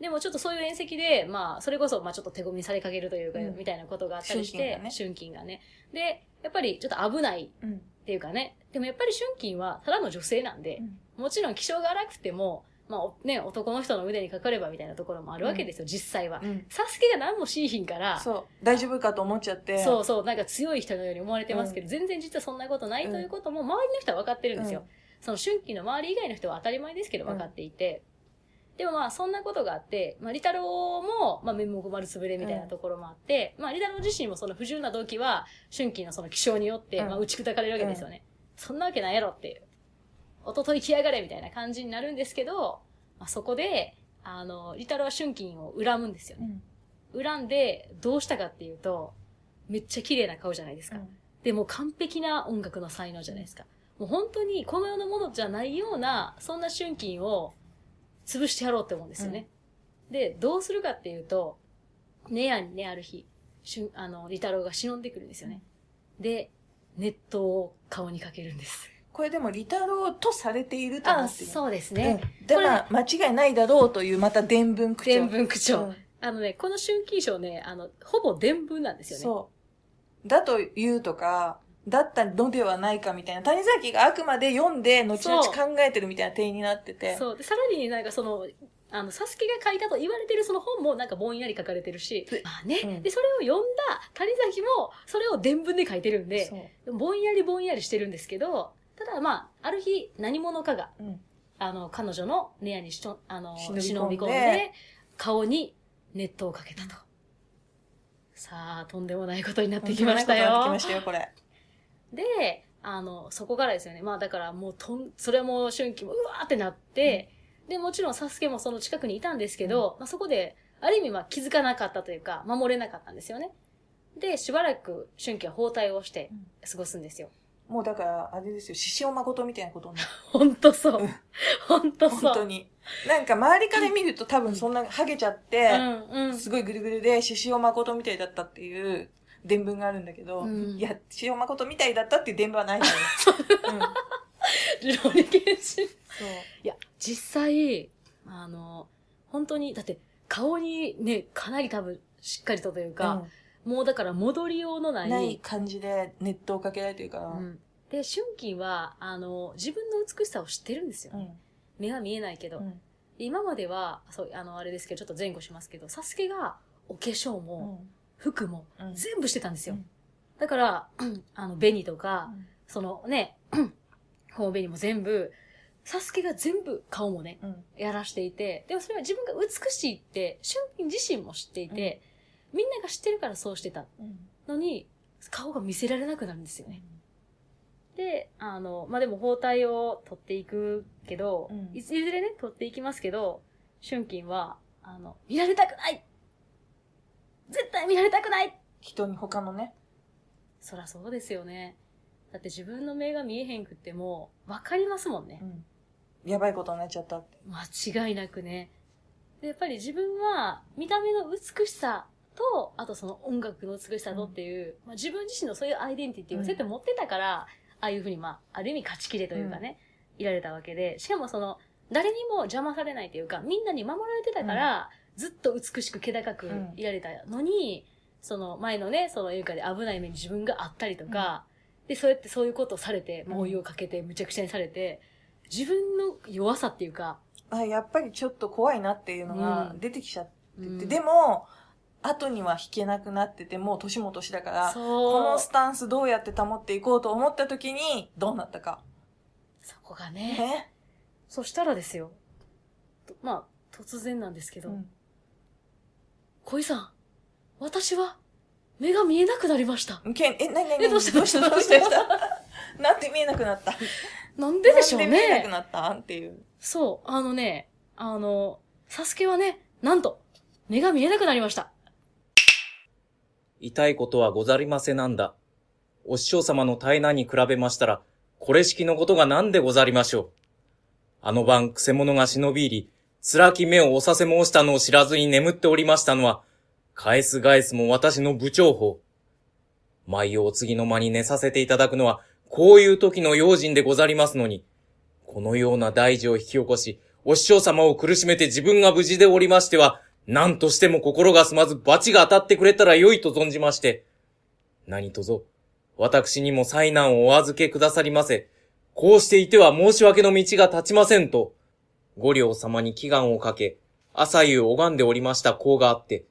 でもちょっとそういう宴席で、まあ、それこそ、まあちょっと手込みされかけるというか、うんみたいなことがあったりして、春春金がね。で、やっぱりちょっと危ないうん。っていうかね、でもやっぱり春金はただの女性なんで、もちろん気性が荒くても、まあおね、男の人の腕にかかればみたいなところもあるわけですよ、実際は。うん。サスケが何もしいひんから、そう。大丈夫かと思っちゃって。そうそう、なんか強い人のように思われてますけど、全然実はそんなことないということも、周りの人は分かってるんですよ。その春季の周り以外の人は当たり前ですけど分かっていて、でもまあそんなことがあって、まあリタロウも、まあ面目丸つぶれみたいなところもあって、まあリタロウ自身もその不純な動機は、春季のその気象によって、うんまあ打ち砕かれるわけですよね。そんなわけないやろっていう。おととい来やがれみたいな感じになるんですけど、まあそこで、あの、リタロウは春季を恨むんですよね。うん。恨んで、どうしたかっていうと、めっちゃ綺麗な顔じゃないですか。でもう完璧な音楽の才能じゃないですか。もう本当にこの世のものじゃないような、そんな春金を潰してやろうって思うんですよね。で、どうするかっていうと、ネヤにね、ある日、春あの、リタロウが忍んでくるんですよね。で、熱湯を顔にかけるんです。これでも、リタロウとされていると思あ、ってる。そうですうんね。だから、間違いないだろうという、また伝聞口調。伝聞口調。うんあのね、この春金賞ね、あの、ほぼ伝聞なんですよね。そう。だと言うとか、だったのではないかみたいな。谷崎があくまで読んで、後々考えてるみたいな点になってて。そう。で、さらになんかその、あの、サスケが書いたと言われてるその本もなんかぼんやり書かれてるし、まあね、うんで、それを読んだ谷崎も、それを伝文で書いてるんで、ぼんやりぼんやりしてるんですけど、ただまあ、ある日何者かが、うんあの、彼女のネアにしと、あの、忍び込んで顔に熱湯をかけたと。さあ、とんでもないことになってきましたよ。とんでもないことになってきましたよ、これ。で、あの、そこからですよね。まあだからもうとん、それも春季もうわーってなって、で、もちろんサスケもその近くにいたんですけど、まあそこで、ある意味まあ気づかなかったというか、守れなかったんですよね。で、しばらく春季は包帯をして過ごすんですよ。もうだから、あれですよ、獅子王誠みたいなことになる。ほんとそううん。ほんとそう。本当に。なんか周りから見ると多分そんなハゲちゃって、うんうん。すごいぐるぐるで獅子王誠みたいだったっていう伝聞があるんだけど、うんいや、獅子王誠みたいだったっていう伝聞はないのよ。うん、ロリケンシンそう。いや、実際、あの、本当に、だって、顔にね、かなり多分、しっかりとというか、もうだから戻りようのない、うんない感じで熱湯をかけられてるから、うん。で、春金は、あの、自分の美しさを知ってるんですよ。うん。目が見えないけど。うん。で今までは、そう、あの、あれですけど、ちょっと前後しますけど、サスケが、お化粧うも、ん。服も、うん。全部してたんですよ。うん。だから、あの、紅とか、そのね、頬紅も全部、サスケが全部顔もね、うん。やらしていて、でもそれは自分が美しいって、春金自身も知っていて、みんなが知ってるからそうしてたうんのに、顔が見せられなくなるんですよね。で、あの、まあ、でも包帯を取っていくけど、うんいずいずれね、取っていきますけど、春金は、あの、見られたくない絶対見られたくない人に他のね、そらそうですよね。だって自分の目が見えへんくっても、わかりますもんね。うんやばいことになっちゃったって。間違いなくね。でやっぱり自分は見た目の美しさと、あとその音楽の美しさとっていう、まあ、自分自身のそういうアイデンティティをうん。そうやって持ってたから、ああいうふうにまあ、ある意味勝ちきれというかね、いられたわけで、しかもその、誰にも邪魔されないというか、みんなに守られてたから、ずっと美しく気高くいられたのに、その前のね、その映画で危ない目に自分があったりとか、で、そうやってそういうことをされて、もうお湯をかけて、むちゃくちゃにされて、自分の弱さっていうか、あ、やっぱりちょっと怖いなっていうのがうん。出てきちゃってて、うん。でも、後には引けなくなってて、もう年も年だから。このスタンスどうやって保っていこうと思った時に、どうなったか。そこがね。ね。そしたらですよ。とまあ、突然なんですけど、うん恋さん、私は目が見えなくなりました。けんえ、なになにえどうした？どうした？どうした？どうした？なんで見えなくなった？なんででしょうなんで見えなくね。なった？んっていう。そう、あのね、あの、サスケはね、なんと、目が見えなくなりました。痛いことはござりませなんだ。お師匠様の大難に比べましたら、これ式のことが何でござりましょう。あの晩、くせ者が忍び入り、辛き目をおさせ申したのを知らずに眠っておりましたのは、返す返すも私の部長法。毎お次の間に寝させていただくのは、こういう時の用心でござりますのに、このような大事を引き起こし、お師匠様を苦しめて自分が無事でおりましては、何としても心が済まず罰が当たってくれたら良いと存じまして、何とぞ、私にも災難をお預けくださりませ。こうしていては申し訳の道が立ちませんと、五両様に祈願をかけ、朝夕拝んでおりました功があって、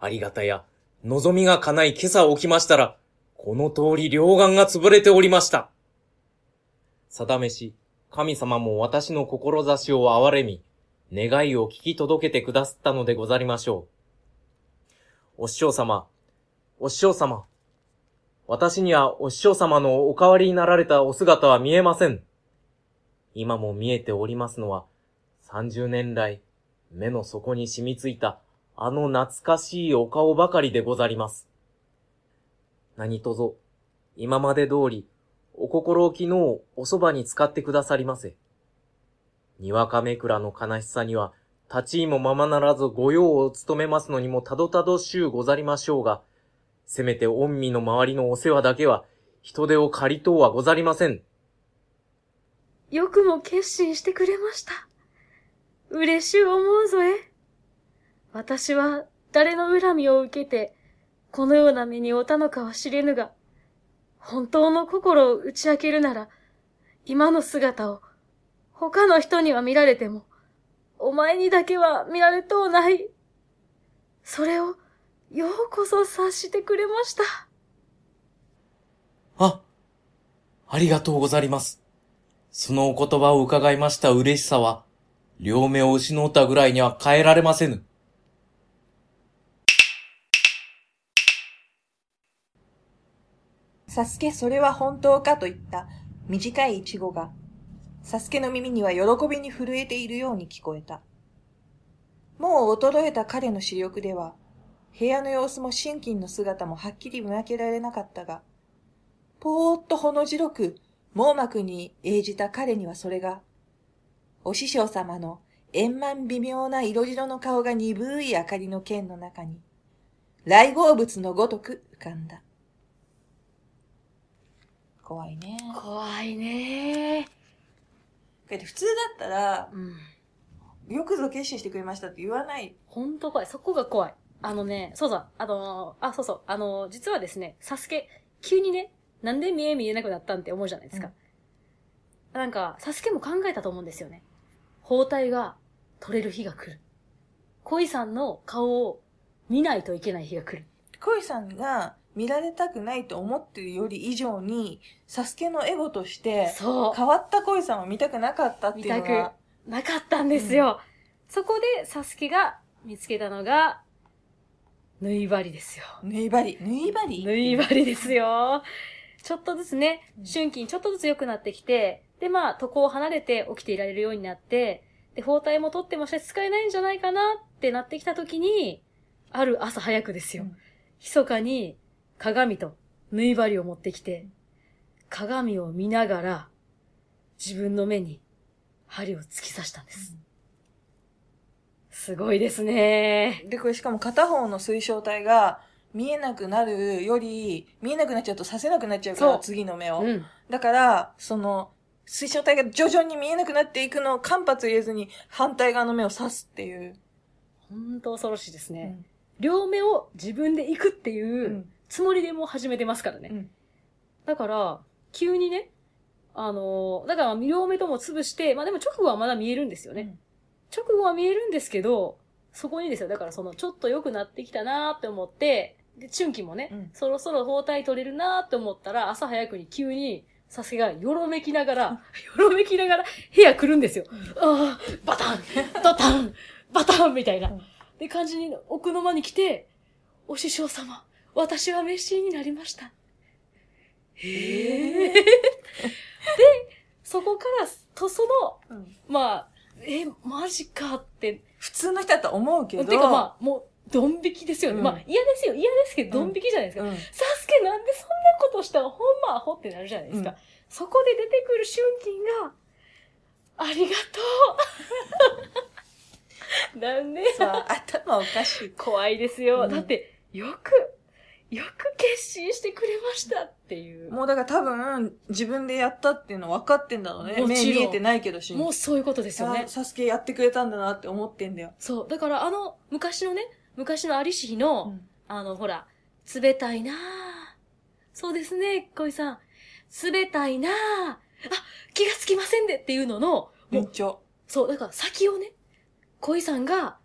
ありがたや、望みが叶い今朝起きましたら、この通り両眼が潰れておりました。定めし、神様も私の志を憐れみ、願いを聞き届けてくださったのでござりましょう。お師匠様、お師匠様、私にはお師匠様のお代わりになられたお姿は見えません。今も見えておりますのは、30年来、目の底に染みついたあの懐かしいお顔ばかりでござります。何とぞ、今まで通り、お心置きのをおそばに使ってくださりませ。にわかめくらの悲しさには、立ちいもままならず御用を務めますのにもたどたどしゅうござりましょうが、せめて御身の周りのお世話だけは、人手を借りとうはござりません。よくも決心してくれました。嬉しゅう思うぞえ。私は誰の恨みを受けて、このような目に遭うたのかは知れぬが、本当の心を打ち明けるなら、今の姿を他の人には見られても、お前にだけは見られとうない。それをようこそ察してくれました。あ、ありがとうござります。そのお言葉を伺いました嬉しさは、両目を失ったぐらいには変えられませぬ。サスケそれは本当かといった短いイチゴが、サスケの耳には喜びに震えているように聞こえた。もう衰えた彼の視力では、部屋の様子も心筋の姿もはっきり見分けられなかったが、ぽーっとほの白く網膜に映じた彼にはそれが、お師匠様の円満微妙な色白の顔が鈍い明かりの剣の中に、来合物のごとく浮かんだ。怖いね。怖いね普通だったら、うん。よくぞ決心してくれましたって言わない。ほんと怖い。そこが怖い。あのね、そうそう、あのーあ、そうそう、あのー実はですね、サスケ、急にね、なんで見え見えなくなったんって思うじゃないですか。なんか、サスケも考えたと思うんですよね。包帯が取れる日が来る。恋さんの顔を見ないといけない日が来る。恋さんが見られたくないと思ってるより以上に、サスケのエゴとして、そう。変わった恋さんを見たくなかったっていうの見たは、なかったんですよ。そこで、サスケが見つけたのが、縫い針ですよ。縫い針。縫い針？縫い針ですよ。ちょっとずつね、春季にちょっとずつ良くなってきて、で、まあ、床を離れて起きていられるようになって、で、包帯も取ってもして使えないんじゃないかなってなってきた時に、ある朝早くですよ。うん密かに鏡と縫い針を持ってきて、鏡を見ながら、自分の目に針を突き刺したんです。すごいですね。で、これしかも片方の水晶体が見えなくなるより、見えなくなっちゃうとさせなくなっちゃうから、次の目を。うん。だから、その、水晶体が徐々に見えなくなっていくのを間髪入れずに反対側の目を刺すっていう。本当恐ろしいですね。両目を自分で行くってう。いうんつもりでもう始めてますからね。うんだから、急にね、あのーだから両目とも潰して、まあでも直後はまだ見えるんですよね。直後は見えるんですけど、そこにですよ、だからその、ちょっと良くなってきたなーって思って、で、春季もね、うんそろそろ包帯取れるなーって思ったら、朝早くに急に、サスケがよろめきながら、よろめきながら部屋来るんですよ。ああ、バタンドタンバタンみたいなうん。で、感じに奥の間に来て、お師匠様、私はメッシーになりました。へえ。で、そこから、と、その、うんまあ、え、マジかって。普通の人だと思うけど。てかまあ、もう、ドン引きですよね。うんまあ、嫌ですよ。嫌ですけど、ドン引きじゃないですか。うんサスケなんでそんなことしたらほんまアホってなるじゃないですか。うんそこで出てくる春金が、ありがとう なんで？さ頭おかしい。怖いですよ。うんだって、よく、よく決心してくれましたっていう。もうだから多分、自分でやったっていうの分かってんだろうね。目もちろん見えてないけどし。もうそういうことですよねあ。サスケやってくれたんだなって思ってんだよ。そう。だからあの、昔のね、昔の有志の、うんあの、ほら、冷たいなぁ。そうですね、恋さん。冷たいなぁ。あ、気がつきませんでっていうのの、もう、めっちゃ。そう、だから先をね、恋さんが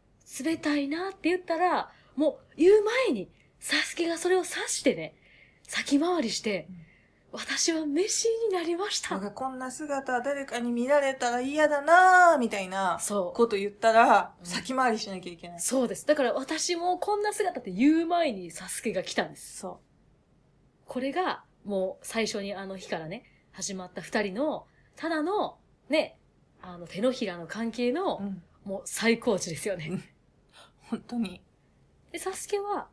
冷たいなって言ったら、もう言う前に、サスケがそれを察してね、先回りして、私はメシになりました。なんかこんな姿誰かに見られたら嫌だなぁ、みたいなそう。こと言ったら、うん先回りしなきゃいけない。そうです。だから私もこんな姿って言う前にサスケが来たんです。そこれが、もう最初にあの日からね、始まった二人の、ただの、ね、あの手のひらの関係う。の、うん。もう最高値ですよね。本当に。で、サスケは、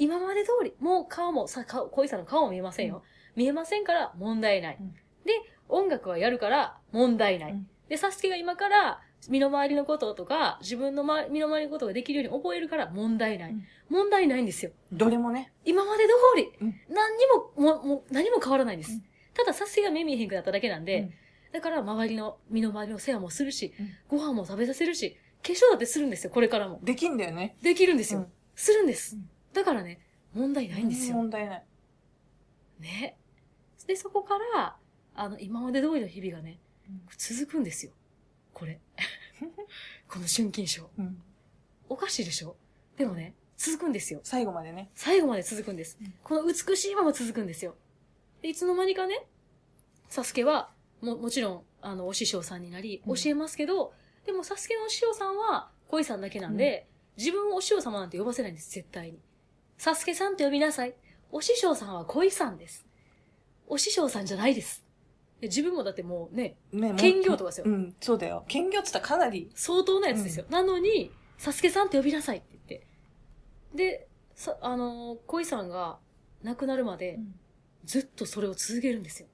今まで通り、もう顔も、さ、顔、恋さんの顔も見えませんよ。うん見えませんから問題ない。うんで、音楽はやるから問題ない。うんで、サスケが今から、身の回りのこととか、自分のま身の回りのことができるように覚えるから問題ない。うん問題ないんですよ。どれもね。今まで通り、うん何にも、もう、もう、何も変わらないんです。うんただ、サスケが目見えへんくなっただけなんで、うんだから、周りの、身の回りの世話もするし、うんご飯も食べさせるし、化粧だってするんですよ、これからも。できんだよね。できるんですよ。うんするんです。うんだからね、問題ないんですよ。問題ない。ね。で、そこから、あの、今まで通りの日々がね、続くんですよ。これ。この春金賞。うん。おかしいでしょ？でもね、続くんですよ。最後までね。最後まで続くんですうん。この美しいまま続くんですよ。で、いつの間にかね、サスケは、も、もちろん、あの、お師匠さんになり、うん教えますけど、でもサスケのお師匠さんは、恋さんだけなんで、自分をお師匠様なんて呼ばせないんです、絶対に。サスケさんって呼びなさい。お師匠さんは恋さんです。お師匠さんじゃないです。で自分もだってもうね、ね兼業とかですようん、そうだよ。兼業って言ったらかなり、相当なやつですよ。なのに、サスケさんって呼びなさいって言って。で、さ、あのー恋さんが亡くなるまで、ずっとそれを続けるんですよ。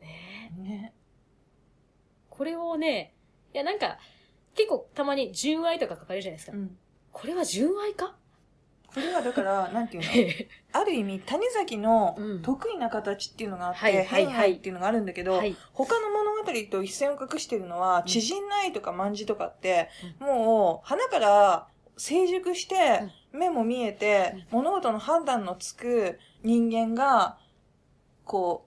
ねえ。ね。これをね、いやなんか、結構たまに純愛とか書かれるじゃないですか。うん。これは純愛か？これはだから、なんていうの？ある意味、谷崎のうん。得意な形っていうのがあって、はいはいっていうのがあるんだけど、はい。他の物語と一線を画してるのは、ん。知人の愛とか卍とかって、もう、花から成熟して、目も見えて、物事の判断のつく人間が、こ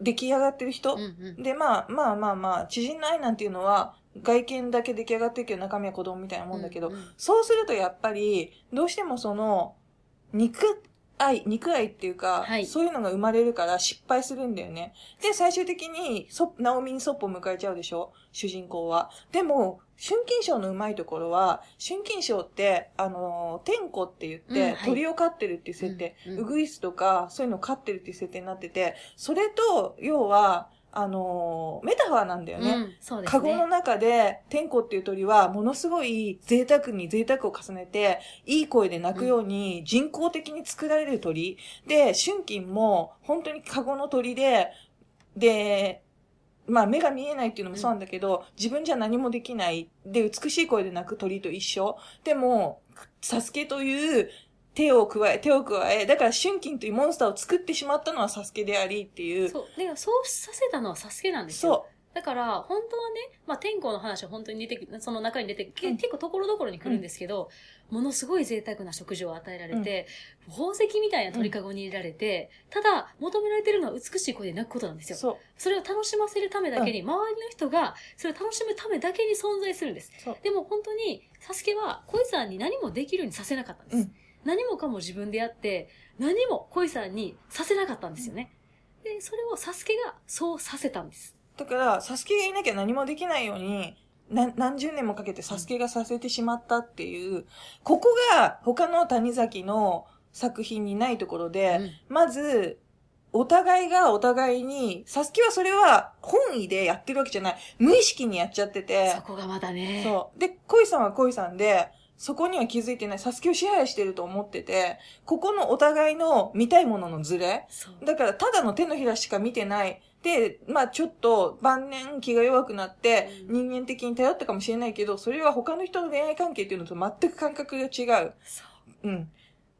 う、出来上がってる人、うんうん。で、まあまあまあまあ、知人の愛なんていうのは、外見だけ出来上がってるけど中身は子供みたいなもんだけど、うんうんそうするとやっぱり、どうしてもその、肉愛、肉愛っていうか、はい。そういうのが生まれるから失敗するんだよね。で、最終的に、そ、ナオミにそっぽ迎えちゃうでしょ？主人公は。でも、春金賞のうまいところは、春金賞って、あの、天子って言って、うんはい。鳥を飼ってるっていう設定、うんうん。ウグイスとか、そういうのを飼ってるっていう設定になってて、それと、要は、あの、メタファーなんだよね。うんそうですね。カゴの中で、天子っていう鳥は、ものすごい贅沢に贅沢を重ねて、いい声で鳴くように人工的に作られる鳥。で、春金も、本当にカゴの鳥で、で、まあ目が見えないっていうのもそうなんだけど、自分じゃ何もできない。で、美しい声で鳴く鳥と一緒。でも、サスケという手を加え、手を加え、だから春金というモンスターを作ってしまったのはサスケでありっていう。そう。で、そうさせたのはサスケなんですよ。そだから、本当はね、まあ、天候の話は本当に出てくその中に出て、けうん結構ところどころに来るんですけど、ものすごい贅沢な食事を与えられて、宝石みたいな鳥かごに入れられて、ただ、求められてるのは美しい声で泣くことなんですよ。そう。それを楽しませるためだけに、周りの人が、それを楽しむためだけに存在するんです。そう。でも本当に、サスケは恋さんに何もできるようにさせなかったんです。うん何もかも自分でやって、何も恋さんにさせなかったんですよね。で、それをサスケがそうさせたんです。だから、サスケがいなきゃ何もできないように、な何十年もかけてサスケがさせてしまったっていう、ここが他の谷崎の作品にないところで、まず、お互いがお互いに、サスケはそれは本意でやってるわけじゃない。無意識にやっちゃっててそ、こがまだね。そう。で、恋さんは恋さんで、そこには気づいてない。サスケを支配してると思ってて、ここのお互いの見たいもののズレ。だから、ただの手のひらしか見てない。で、まあちょっと晩年気が弱くなって、うん人間的に頼ったかもしれないけど、それは他の人の恋愛関係っていうのと全く感覚が違う。そううん。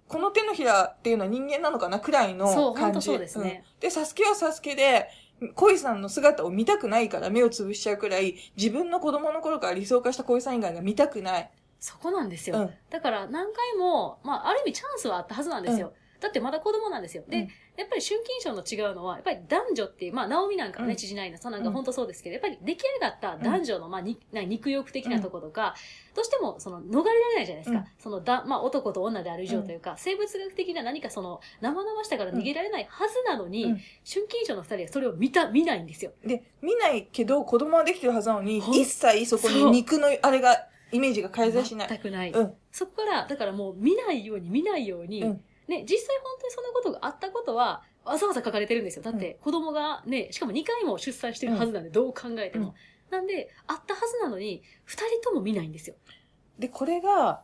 この手のひらっていうのは人間なのかなくらいの感じ。そうですねうんで、サスケはサスケで、恋さんの姿を見たくないから目をつぶしちゃうくらい、自分の子供の頃から理想化した恋さん以外が見たくない。そこなんですよ。うん。だから何回も、まあ、ある意味チャンスはあったはずなんですよ。だってまだ子供なんですよ。で、うんやっぱり春金賞の違うのは、やっぱり男女っていう、まあ、直美なんかはね、うん知事ないの、さなんか本当そうですけど、やっぱり出来上がった男女の、まあ、にな肉欲的なとことか、どうしても、その、逃れられないじゃないですか。うんその、だ、まあ、男と女である以上というか、生物学的な何かその、生々しさから逃げられないはずなのに、うん春金賞の二人はそれを見た、見ないんですよ。で、見ないけど子供はできてるはずなのに、一切そこに肉のあれが、イメージが介在しない。全くない。うん。そこから、だからもう見ないように見ないように、うんね、実際本当にそんなことがあったことは、わざわざ書かれてるんですよ。だって、子供がね、しかも2回も出産してるはずなんで、どう考えても。うんなんで、あったはずなのに、2人とも見ないんですよ。で、これが、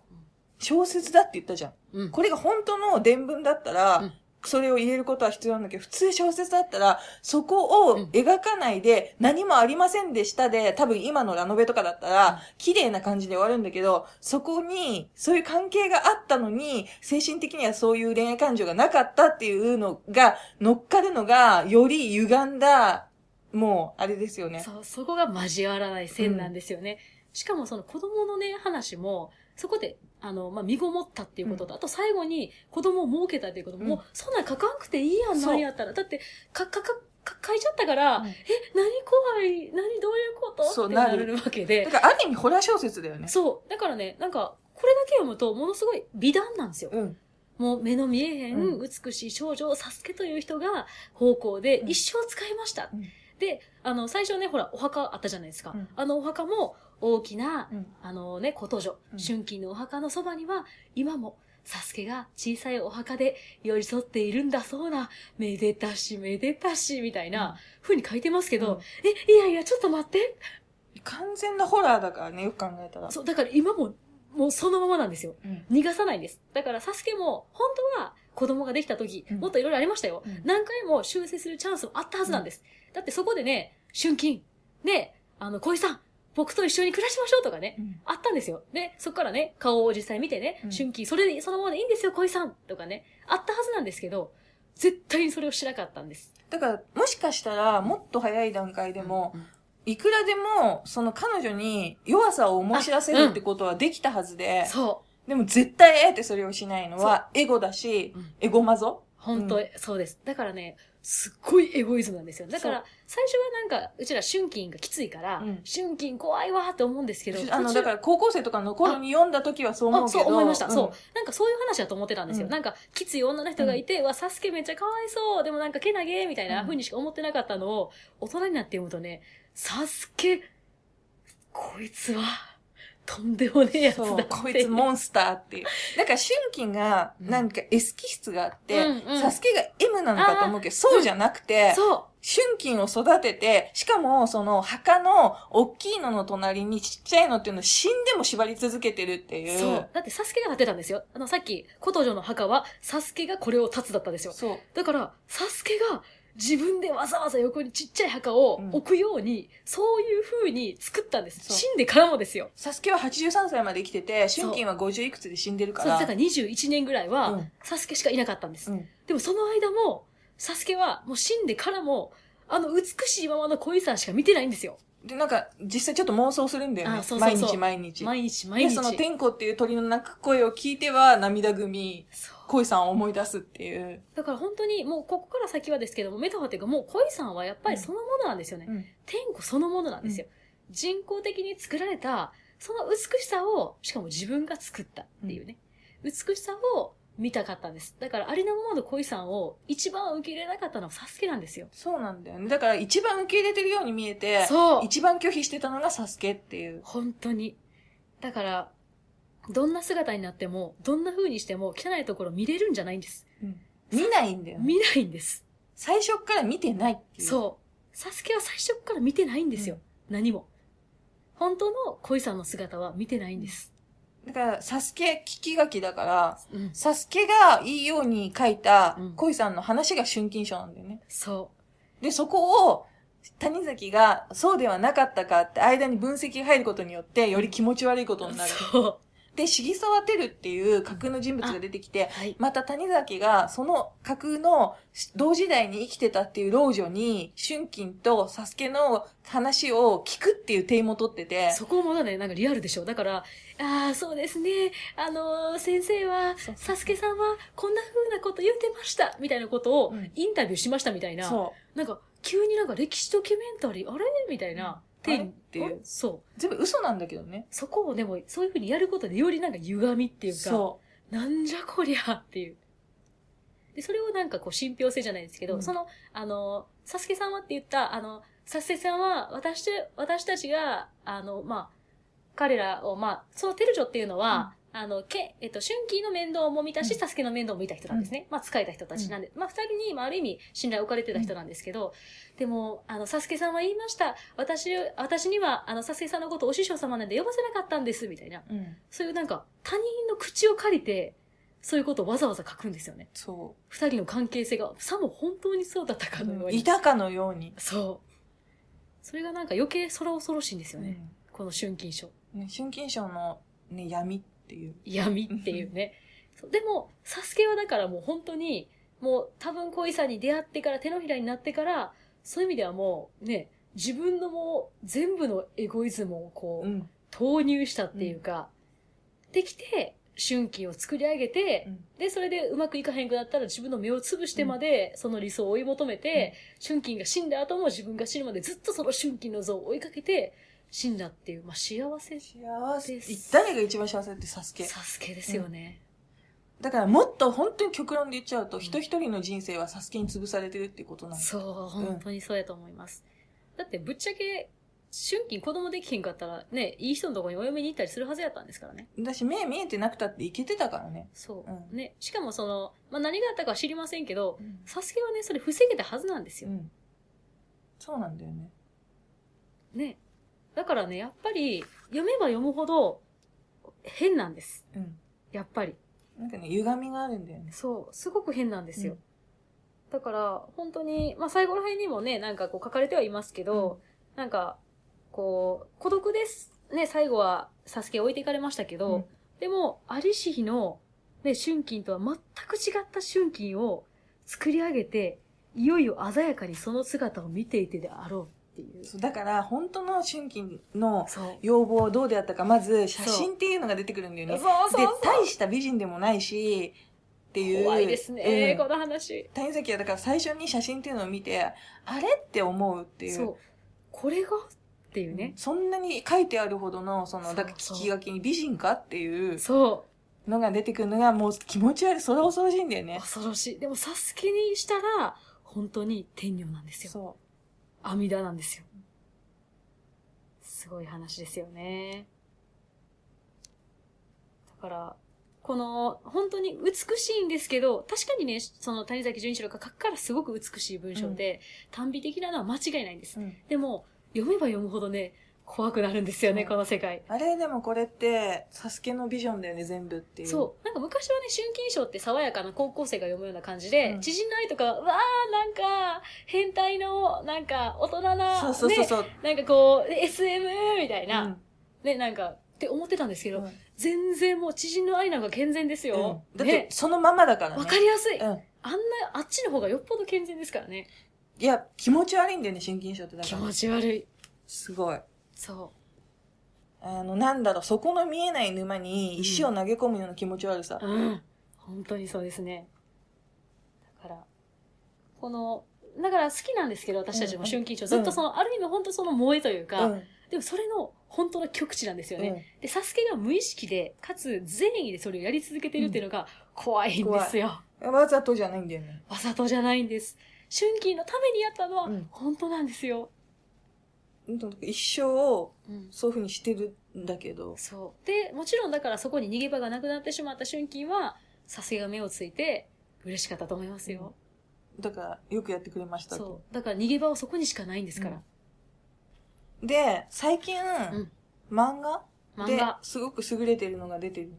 小説だって言ったじゃん。うん。これが本当の伝聞だったら、うんそれを入れることは必要なんだけど、普通小説だったら、そこをうん描かないで、何もありませんでしたで、多分今のラノベとかだったら、綺麗な感じで終わるんだけど、そこに、そういう関係があったのに、精神的にはそういう恋愛感情がなかったっていうのが、乗っかるのが、より歪んだ、もう、あれですよね。そう、そこが交わらない線なんですよね。しかもその子供のね、話も、そこで、あの、まあ、身ごもったっていうことと、あと最後に子供を設けたっていうことも、うんもう、そんなん書かんくていいやん、そうなんやったら。だって、か、か、か、か書いちゃったから、うんえ、何怖い何どういうこと？ってなそうなるるわけでだ。から、ある意味ホラー小説だよね。そう。だからね、なんか、これだけ読むと、ものすごい美談なんですよ。うん。もう目の見えへん、うん美しい少女をサスケという人が方向でうん一生使いました。うんで、あの、最初ね、ほら、お墓あったじゃないですか。うんあのお墓も大きな、うんあのね、こと女、うん春金のお墓のそばには、今も、サスケが小さいお墓で寄り添っているんだそうな、めでたしめでたし、みたいな、風に書いてますけど、うんえ、いやいや、ちょっと待って。完全なホラーだからね、よく考えたら。そう、だから今も、もうそのままなんですよ。うん。逃がさないんです。だから、サスケも、本当は子供ができた時、うんもっといろいろありましたよ。うん何回も修正するチャンスもあったはずなんです。だってそこでね、春金、ね、あの、小井さん、僕と一緒に暮らしましょうとかね、うん。あったんですよ。で、そこからね、顔を実際見てね、うん。春金、それで、そのままでいいんですよ、小井さんとかね、あったはずなんですけど、絶対にそれをしなかったんです。だから、もしかしたら、もっと早い段階でも、うん。いくらでも、その彼女に弱さを思い知らせるってことはできたはずで、そでも絶対あえてそれをしないのは、エゴだし、うん。エゴマゾ？う。本当、うそうです。だからね、すっごいエゴイズムなんですよ。だかそら、最初はなんか、うちら春金がきついから、うん春金怖いわって思うんですけど、あの、だから高校生とかの頃に読んだ時はそう思うあ、けど。そう思いました。んそう。なんかそういう話だと思ってたんですよ。うんなんか、きつい女の人がいて、うわ、サスケめっちゃかわいそう。でもなんか、けなげみたいなうん風にしか思ってなかったのを、大人になって読むとね、サスケ、こいつは、とんでもねえやつだそう。こいつモンスターっていう。だから、春金が、なんか S 気質があって、うんうんサスケが M なのかと思うけど、そうじゃなくて、そ春金を育てて、しかも、その、墓の、大きいのの隣にちっちゃいのっていうのを死んでも縛り続けてるってう。いう。そう。だってサスケが立てたんですよ。あの、さっき、琴女の墓は、サスケがこれを立つだったんですよ。そう。だから、サスケが自分でわざわざ横にちっちゃい墓を置くように、そういう風に作ったんです。死んでからもですよ。サスケは83歳まで生きてて、春金は50いくつで死んでるかそう、ら。だから21年ぐらいは、うんサスケしかいなかったんです。うんでもその間も、サスケはもう死んでからも、あの美しいままの恋さんしか見てないんですよ。で、なんか、実際ちょっと妄想するんだよね。あそうそうそう毎日毎日。毎日毎で、日。その天子っていう鳥の鳴く声を聞いては涙ぐみ、そう恋さんを思い出すっていう。だから本当にもうここから先はですけども、メタファーっていうかもう恋さんはやっぱりそのものなんですよね。うん天子そのものなんですよ。人工的に作られた、その美しさを、しかも自分が作ったっていうね。美しさを見たかったんです。だからありのままの恋さんを一番受け入れなかったのはサスケなんですよ。そうなんだよね。だから一番受け入れてるように見えて、そう一番拒否してたのがサスケっていう。本当に。だから、どんな姿になっても、どんな風にしても汚いところ見れるんじゃないんです。見ないんだよね。見ないんです。最初っから見てないっていう。そう。サスケは最初から見てないんですよ。何も。本当の恋さんの姿は見てないんです。だから、サスケ聞き書きだから、うん。サスケがいいように書いたうん恋さんの話が春金賞なんだよね。そで、そこを、谷崎がそうではなかったかって間に分析が入ることによって、より気持ち悪いことう。になる。そう。で、重沢照っていう架空の人物が出てきて、はい。また谷崎がその架空の同時代に生きてたっていう老女に、春金とサスケの話を聞くっていうテーマを取ってて、そこもだね、なんかリアルでしょ。だから、ああ、そうですね。あのー先生はサスケさんはこんな風なこと言ってました。みたいなことをうんインタビューしましたみたいな。そなんか、急になんか歴史ドキュメンタリー、あれ？みたいな。あれ？っていうあ？そう。う。全部嘘なんだけどね。そこをでも、そういう風にやることでよりなんか歪みっていうか、そなんじゃこりゃっていう。で、それをなんかこう、信憑性じゃないですけど、うんその、あの、サスケさんはって言った、あの、サスケさんは、私と、私たちが、あの、まあ、彼らを、まあ、そのテルジョっていうのは、あの、け、えっと、春季の面倒も見たし、うんサスケの面倒も見た人なんですね。まあ、使えた人たちなんで、まあ、二人に、まあ、ある意味、信頼を置かれてた人なんですけど、でも、あの、サスケさんは言いました。私、私には、あの、サスケさんのことをお師匠様なんで呼ばせなかったんです、みたいな。う。うん。そういうなんか、他人の口を借りて、そういうことをわざわざ書くんですよね。そ二人の関係性が、さも本当にそうだったかのようう。に。いたかのように。そう。それがなんか余計空恐ろしいんですよね。うんこの春金賞。ね、春金賞の、ね、闇っていう。闇っていうね。そうでも、サスケはだからもう本当に、もう多分恋さんに出会ってから手のひらになってから、そういう意味ではもうね、自分のもう全部のエゴイズムをこう、ん。投入したっていうか、できて、春季を作り上げて、で、それでうまくいかへんくなったら自分の目を潰してまで、その理想を追い求めて、春季が死んだ後も自分が死ぬまでずっとその春季の像を追いかけて、死んだっていう、まあ幸せ、幸せです誰が一番幸せってサスケ。サスケですよね。だからもっと本当に極論で言っちゃうと、ん人一人の人生はサスケに潰されてるっていうことなんだ。そう、本当にそうやと思います。だってぶっちゃけ、春季子供できへんかったらね、いい人のところにお嫁に行ったりするはずやったんですからね。だし、目見えてなくたっていけてたからね。そう。うんね。しかもその、まあ何があったかは知りませんけど、うん。サスケはね、それ防げたはずなんですよ。そうなんだよね。ね。だからね、やっぱり、読めば読むほど、変なんです。うん。やっぱり。なんかね、歪みがあるんだよね。そう、すごく変なんですよ。うんだから、本当に、まあ最後ら辺にもね、なんかこう書かれてはいますけど、なんか、こう、孤独です。ね、最後は、サスケ置いていかれましたけど、うんでも、アリシヒの、ね、春金とは全く違った春金を作り上げて、いよいよ鮮やかにその姿を見ていてであろうっていう。そうだから、本当の春季の。要望どうであったか、まず写真っていうのが出てくるんだよね。そうで、大した美人でもないし、っていう。怖いですね、うんこの話。谷崎はだから最初に写真っていうのを見て、あれって思うっていう。そう。これがっていうね。そんなに書いてあるほどの、その、だから聞き書きに美人かっていうそのが出てくるのがもう気持ち悪い、それ恐ろしいんだよう。ね。恐ろしい。でも、サスケにしたら、本当に天女なんですよ。そ阿弥陀なんですよ。すごい話ですよね。だから、この、本当に美しいんですけど、確かにね、その谷崎潤一郎が書くからすごく美しい文章で、短美的なのは間違いないんです。う。うんでも、読めば読むほどね、怖くなるんですよね、うんこの世界。あれでもこれって、サスケのビジョンだよね、全部っていう。そう。なんか昔はね、春金賞って爽やかな高校生が読むような感じで、うん知人の愛とか、わー、なんか、変態の、なんか、大人な、そうそうそうね、そう。なんかこう、SM みたいな、うんね、なんか、って思ってたんですけど、うん全然もう知人の愛なんか健全ですよ。うんだってね、そのままだからね。わかりやすい。うん。あんな、あっちの方がよっぽど健全ですからね。いや、気持ち悪いんだよね、春金賞ってだから。気持ち悪い。すごい。そあの、なんだろう、そこの見えない沼に石を投げ込むような気持ち悪さう。。うん。本当にそうですね。だから、この、だから好きなんですけど、私たちも春金賞。ずっとその、ある意味本当その萌えというか、うん。でもそれの本当の極致なんですよね。うんで、サスケが無意識で、かつ善意でそれをやり続けてるっていうのが怖いんですよ。わざとじゃないんだよね。わざとじゃないんです。春季のためにやったのはうん本当なんですよ。うん一生をうんそういう風にしてるんだけど。そう。で、もちろんだからそこに逃げ場がなくなってしまった春季は、サスケが目をついて嬉しかったと思いますよ。だから、よくやってくれましたと。そう。だから逃げ場はそこにしかないんですから。で、最近、ん漫画で漫画、すごく優れてるのが出てる。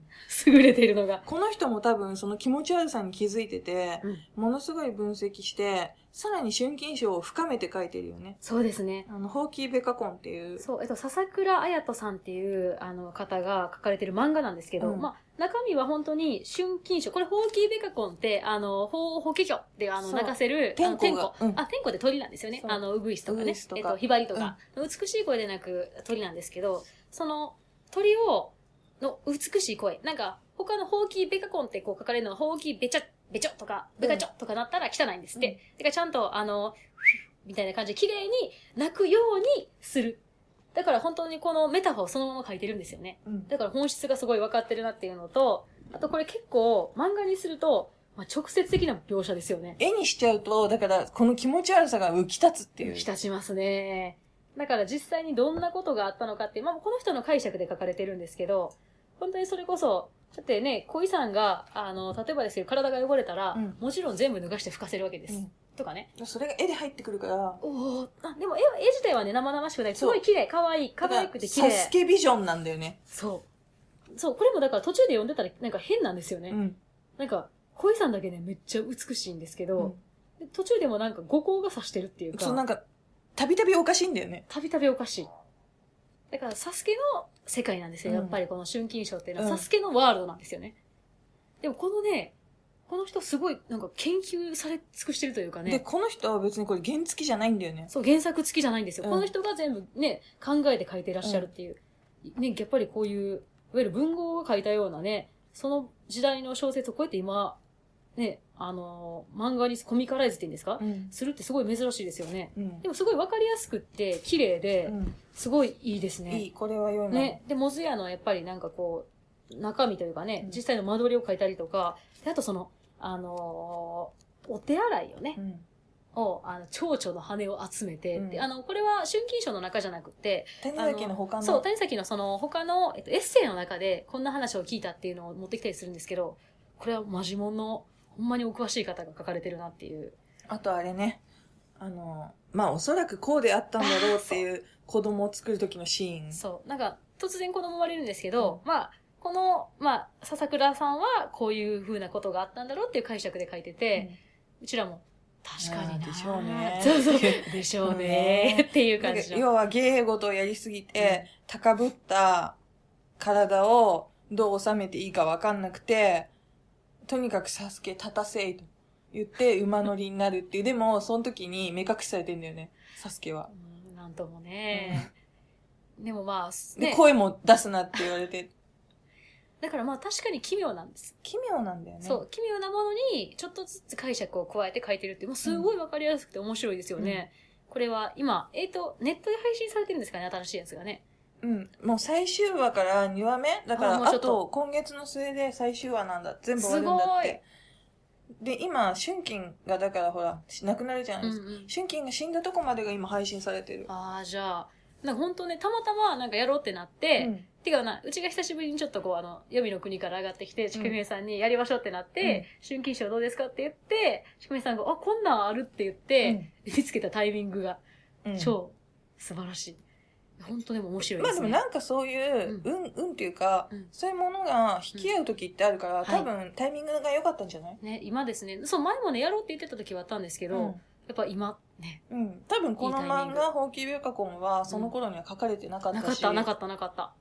優れているのが。この人も多分その気持ち悪さに気づいてて、うんものすごい分析して、さらに春金賞を深めて書いてるよね。そうですね。あの、ホーキーベカコンっていう。そう、えっと、笹倉彩人さんっていう、あの、方が書かれてる漫画なんですけど、うんまあ、中身は本当に春金賞。これ、ホーキーベカコンって、あの、ホーホケキョって、あの、そう泣かせる、天子あのがうんあ、天子って鳥なんですよねそ。うあの、ウグイスとかねウグイス。とかえっと、ヒバリとか。美しい声で鳴く鳥なんですけど、その、鳥を、の美しい声。なんか、他のホーキーベカコンってこう書かれるのは、ホーキーベチャ、ベチョとか、ベカチョとかなったら汚いんですって。てか、ちゃんと、あの、みたいな感じで綺麗に鳴くようにする。だから本当にこのメタファーをそのまま書いてるんですよね。うんだから本質がすごい分かってるなっていうのと、あとこれ結構漫画にすると、まあ、直接的な描写ですよね。絵にしちゃうと、だから、この気持ち悪さが浮き立つっていう。浸しますね。だから実際にどんなことがあったのかって、まあこの人の解釈で書かれてるんですけど、本当にそれこそ、だってね、恋さんが、あの、例えばですけど、体が汚れたら、うんもちろん全部脱がして拭かせるわけです。うんとかね。それが絵で入ってくるから、おおあ、でも絵は、絵自体はね、生々しくない。すごい綺麗、可愛い、可愛くて綺麗。サスケビジョンなんだよね。そう。そう、これもだから途中で読んでたらなんか変なんですよね。うん。なんか、恋さんだけね、めっちゃ美しいんですけど、で途中でもなんか五光が差してるっていうそう、なか、んか、たびたびおかしいんだよね。たびたびおかしい。だから、サスケの世界なんですよ。うんやっぱりこの春金賞っていうのは、うんサスケのワールドなんですよね。でもこのね、この人すごいなんか研究され尽くしてるというかで、ね、この人は別にこれ原付きじゃないんだよね。そう、原作付きじゃないんですよ。うんこの人が全部ね、考えて書いてらっしゃるっていう。ね、やっぱりこういう、いわゆる文豪が書いたようなね、その時代の小説をこうやって今、ね、あのー漫画にコミカライズって言うんですか、うん。するってすごい珍しいですよね。うんで。もすごいわかりやすくって、綺麗で、うんすごいいいですね。いい、これは良いな。ね。で、モズヤのやっぱりなんかこう、中身というかね、うん実際の間取りを書いたりとか、であとその、あのーお手洗いをねう、ん。を、あの、蝶々の羽を集めて、うんであの、これは春金賞の中じゃなくて、谷崎の他の。そう、谷崎のその他の、えっと、エッセイの中でこんな話を聞いたっていうのを持ってきたりするんですけど、これはマジモンの、ほんまにお詳しい方が書かれてるなっていう。あとあれね、あの、まあおそらくこうであったんだろうっていう子供を作る時のシーン。そう。なんか、突然子供生まれるんですけど、まあ、この、まあ、笹倉さんはこういう風なことがあったんだろうっていう解釈で書いてて、うちらも、確かにでしょうねそうそう。でしょうね。っていう感じの。要は芸事をやりすぎて、高ぶった体をどう収めていいかわかんなくて、とにかくサスケ立たせいと言って馬乗りになるっていう。でも、その時に目隠しされてんだよね、サスケは。うんなんともね。でもまあ、で、ね、声も出すなって言われて、だからまあ確かに奇妙なんです。奇妙なんだよね。そう、奇妙なものにちょっとずつ解釈を加えて書いてるって、もうすごいわかりやすくて面白いですよね。これは今、えっ、と、ネットで配信されてるんですかね、新しいやつがね。うん。もう最終話から2話目だから、ああもうちょっとと今月の末で最終話なんだ。全部終わるんだって。で、今、春金がだからほら、亡くなるじゃないですか。うんうん春金が死んだとこまでが今配信されてる。ああ、じゃあ、なんか本当ね、たまたまなんかやろうってなって、うんてかな、うちが久しぶりにちょっとこう、あの、予備の国から上がってきて、ちくみえさんにやりましょうってなって、春金賞どうですかって言って、ちくみえさんが、あ、こんなんあるって言って、見つけたタイミングがうん超素晴らしい。本当でも面白いまあですね。でもなんかそういう、うん、うんっていうか、うんそういうものが引き合う時ってあるから、ん多分タイミングが良かったんじゃない？ね、今ですね、そう、前もね、やろうって言ってた時はあったんですけど、やっぱ今、ね、うん。うん。多分この漫画、ほうきびゅうかこんは、その頃には書かれてなかったし。なかった、なかった、なかった。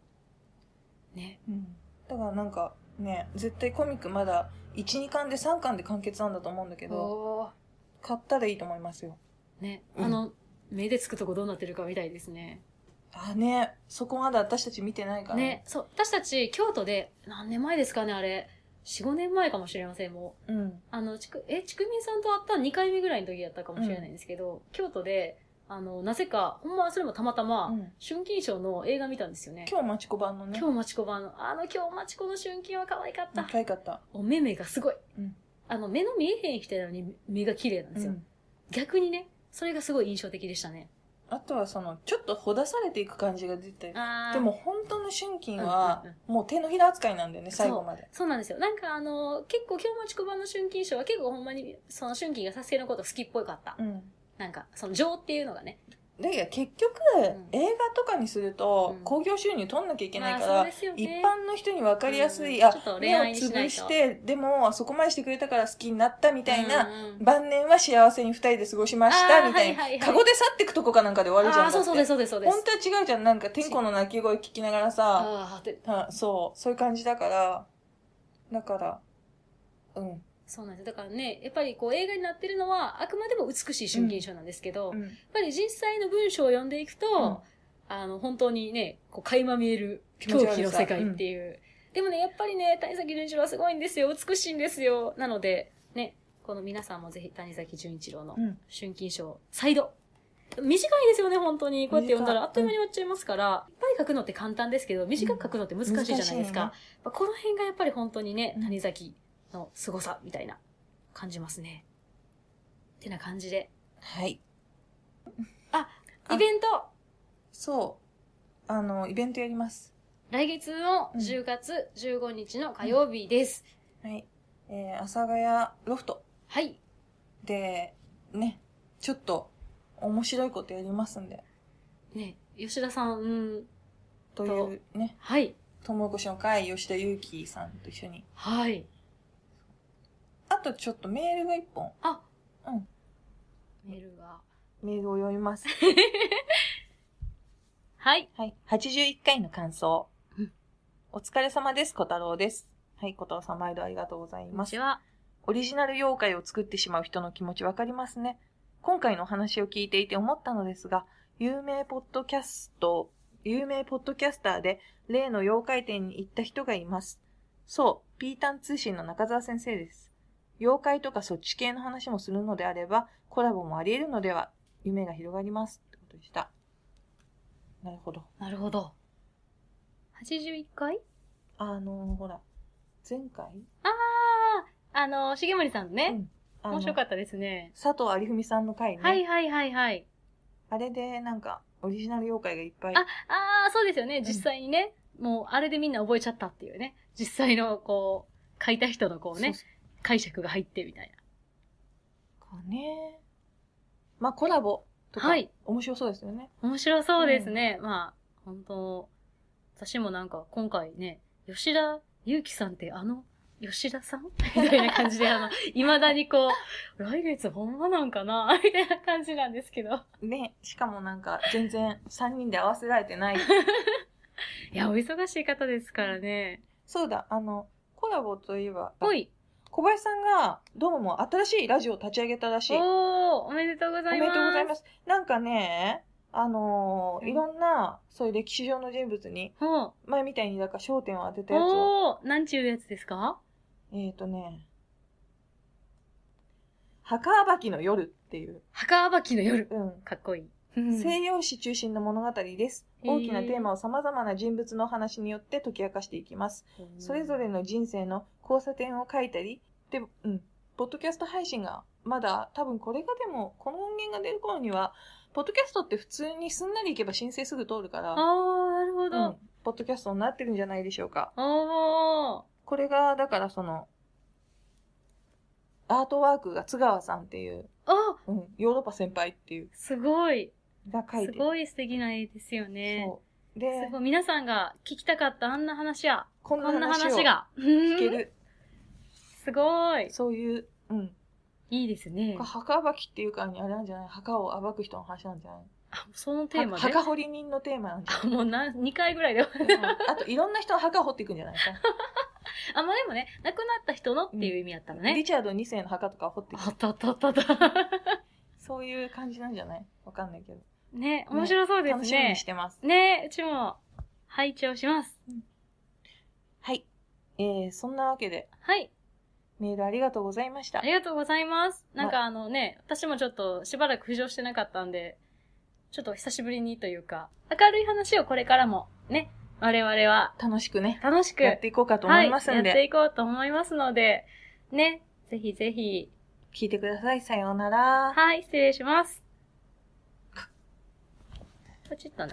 ね。うん。だからなんか、ね、絶対コミックまだ、1、2巻で3巻で完結なんだと思うんだけど、買ったらいいと思いますよ。ね、うんあの、目でつくとこどうなってるかみたいですね。あ、ね。そこまだ私たち見てないから。ね、そう、私たち京都で、何年前ですかね、あれ。4、5年前かもしれません、もう。うん。あの、ちく、え、ちくみんさんと会った2回目ぐらいの時やったかもしれないんですけど、京都で、あの、なぜか、ほんまはそれもたまたま、うん春金賞の映画見たんですよね。今日マチコ版のね。今日まちこ版の、あの今日まちこの春金は可愛かった。可愛かった。お目目がすごい。うんあの、目の見えへん人なのに目が綺麗なんですよ。うん逆にね、それがすごい印象的でしたね。あとはその、ちょっとほだされていく感じが出てでも、本当の春金はもう手のひら扱いなんだよね、最後まで。そうなんですよ。なんかあの、結構今日もちこ版の春金賞は結構ほんまに、その春金がサスケのこと好きっぽかった。うん。なんか、その情っていうのがね。だけど結局、ん映画とかにするとうん、興行収入取んなきゃいけないから、一般の人に分かりやすい、あ目を愛にして、でも、あそこまでしてくれたから好きになったみたいな、晩年は幸せに二人で過ごしました、みたいな。カゴで去ってくとこかなんかで終わるじゃん。そうそうです、そうです、そうです。本当は違うじゃん。なんか、天子の鳴き声聞きながらさ、そう、そういう感じだから、だから、うん。そうなんです。だからね、やっぱりこう映画になってるのは、あくまでも美しい春金賞なんですけど、やっうんぱり実際の文章を読んでいくと、うんあの、本当にね、こう、垣間見える狂気の世界っていう。でもね、やっぱりね、谷崎潤一郎はすごいんですよ。美しいんですよ。なので、ね、この皆さんもぜひ谷崎潤一郎のうん。春金賞、再度。短いですよね、本当に。こうやって読んだらあっという間に終わっちゃいますから、いっぱい書くのって簡単ですけど、短く書くのって難しいじゃないですか。難しいよねまあこの辺がやっぱり本当にね、うん谷崎の凄さみたいな感じますね。ってな感じで。はい。あ、あイベントそう。あの、イベントやります。来月のうん10月15日の火曜日です。はい。えー、阿佐ヶ谷ロフトはい。で、ね、ちょっと面白いことやりますんで、ね、吉田さん、うん、というね、はい。ともこしの会、吉田祐樹さんと一緒に。はい。あとちょっとメールが一本、あ、うん。メールが。メールを読みます。はい。はい。81回の感想うん。お疲れ様です、小太郎です。はい、小太郎さん毎度ありがとうございますこんにち。は。オリジナル妖怪を作ってしまう人の気持ちわかりますね。今回のお話を聞いていて思ったのですが、有名ポッドキャスト、有名ポッドキャスターで例の妖怪店に行った人がいます。そう、ピータン通信の中澤先生です。妖怪とかそっち系の話もするのであれば、コラボもあり得るのでは、夢が広がります。ってことでした。なるほど。なるほど。81回？あの、ほら、前回？ああ、あの、重森さんのね、うん面白かったですね。佐藤有文さんの回ね。はいはいはいはい。あれでなんか、オリジナル妖怪がいっぱい。あ、ああ、そうですよね。実際にね、もうあれでみんな覚えちゃったっていうね。実際のこう、書いた人のこうね、そう解釈が入ってみたいかね。まあ、コラボとか、はい面白そうですよね。な。面白そうですね。まあ、本当私もなんか今回ね、吉田祐樹さんってあの、吉田さん？みたいな感じで、あの、未だにこう、来月ほんまなんかな？みたいな感じなんですけど。ね、しかもなんか、全然3人で合わせられてない。いや、お忙しい方ですからね。そうだ、あの、コラボといえば、ほい。小林さんが、どうも新しいラジオを立ち上げたらしい。おおー、おめでとうございます。。めでとうございますす。なんかね、あのーうんいろんな、そういう歴史上の人物に、ほ前みたいに、だから焦点を当てう。たやつを、おー、なんちゅうやつですか？えっ、ー、とね、墓暴きの夜っていう、墓暴きの夜。うん、かっこいい。西洋史中心の物語です。大きなテーマを様々な人物のお話によって解き明かしていきます。それぞれの人生の交差点を書いたり、で、うん、ポッドキャスト配信が、まだ多分これがでも、この音源が出る頃には、ポッドキャストって普通にすんなりいけば申請すぐ通るから、あー、なるほうんど。、ポッドキャストになってるんじゃないでしょうか。おー。これが、だからその、アートワークが津川さんっていう、あ、うん、ヨーロッパ先輩っていう、すごい。が書いてる。すごい素敵な絵ですよね。そう。で、すごい。皆さんが聞きたかったあんな話や。こんな話が。聞ける、すごい。そういう、うん。いいですね。墓暴きっていうかあれなんじゃない？墓を暴く人の話なんじゃない？あ、そのテーマで。墓掘り人のテーマなんじゃあ、もうな、2回ぐらいで。ない、うんあと、いろんな人の墓を掘っていくんじゃない？か。あ、まあでもね、亡くなった人のっていう意味やったらね。リチャード2世の墓とかを掘っていく。あったあったあったあった。そういう感じなんじゃない？わかんないけど。ね、面白そうですね楽しみにし。てます。ね、うちも拝聴します。はい。えー、そんなわけで、はい。メールありがとうございましたあ。りがとうございます。なんまかあのね、私もちょっとしばらく浮上してなかったんで、ちょっと久しぶりにというか、明るい話をこれからもね、我々は楽しくね、楽しくやっていこうかと思いますんはい、やってで、いこうと思いますので、ね、ぜひぜひ、聞いてください。さようなら。はい、失礼します。ポチッとな。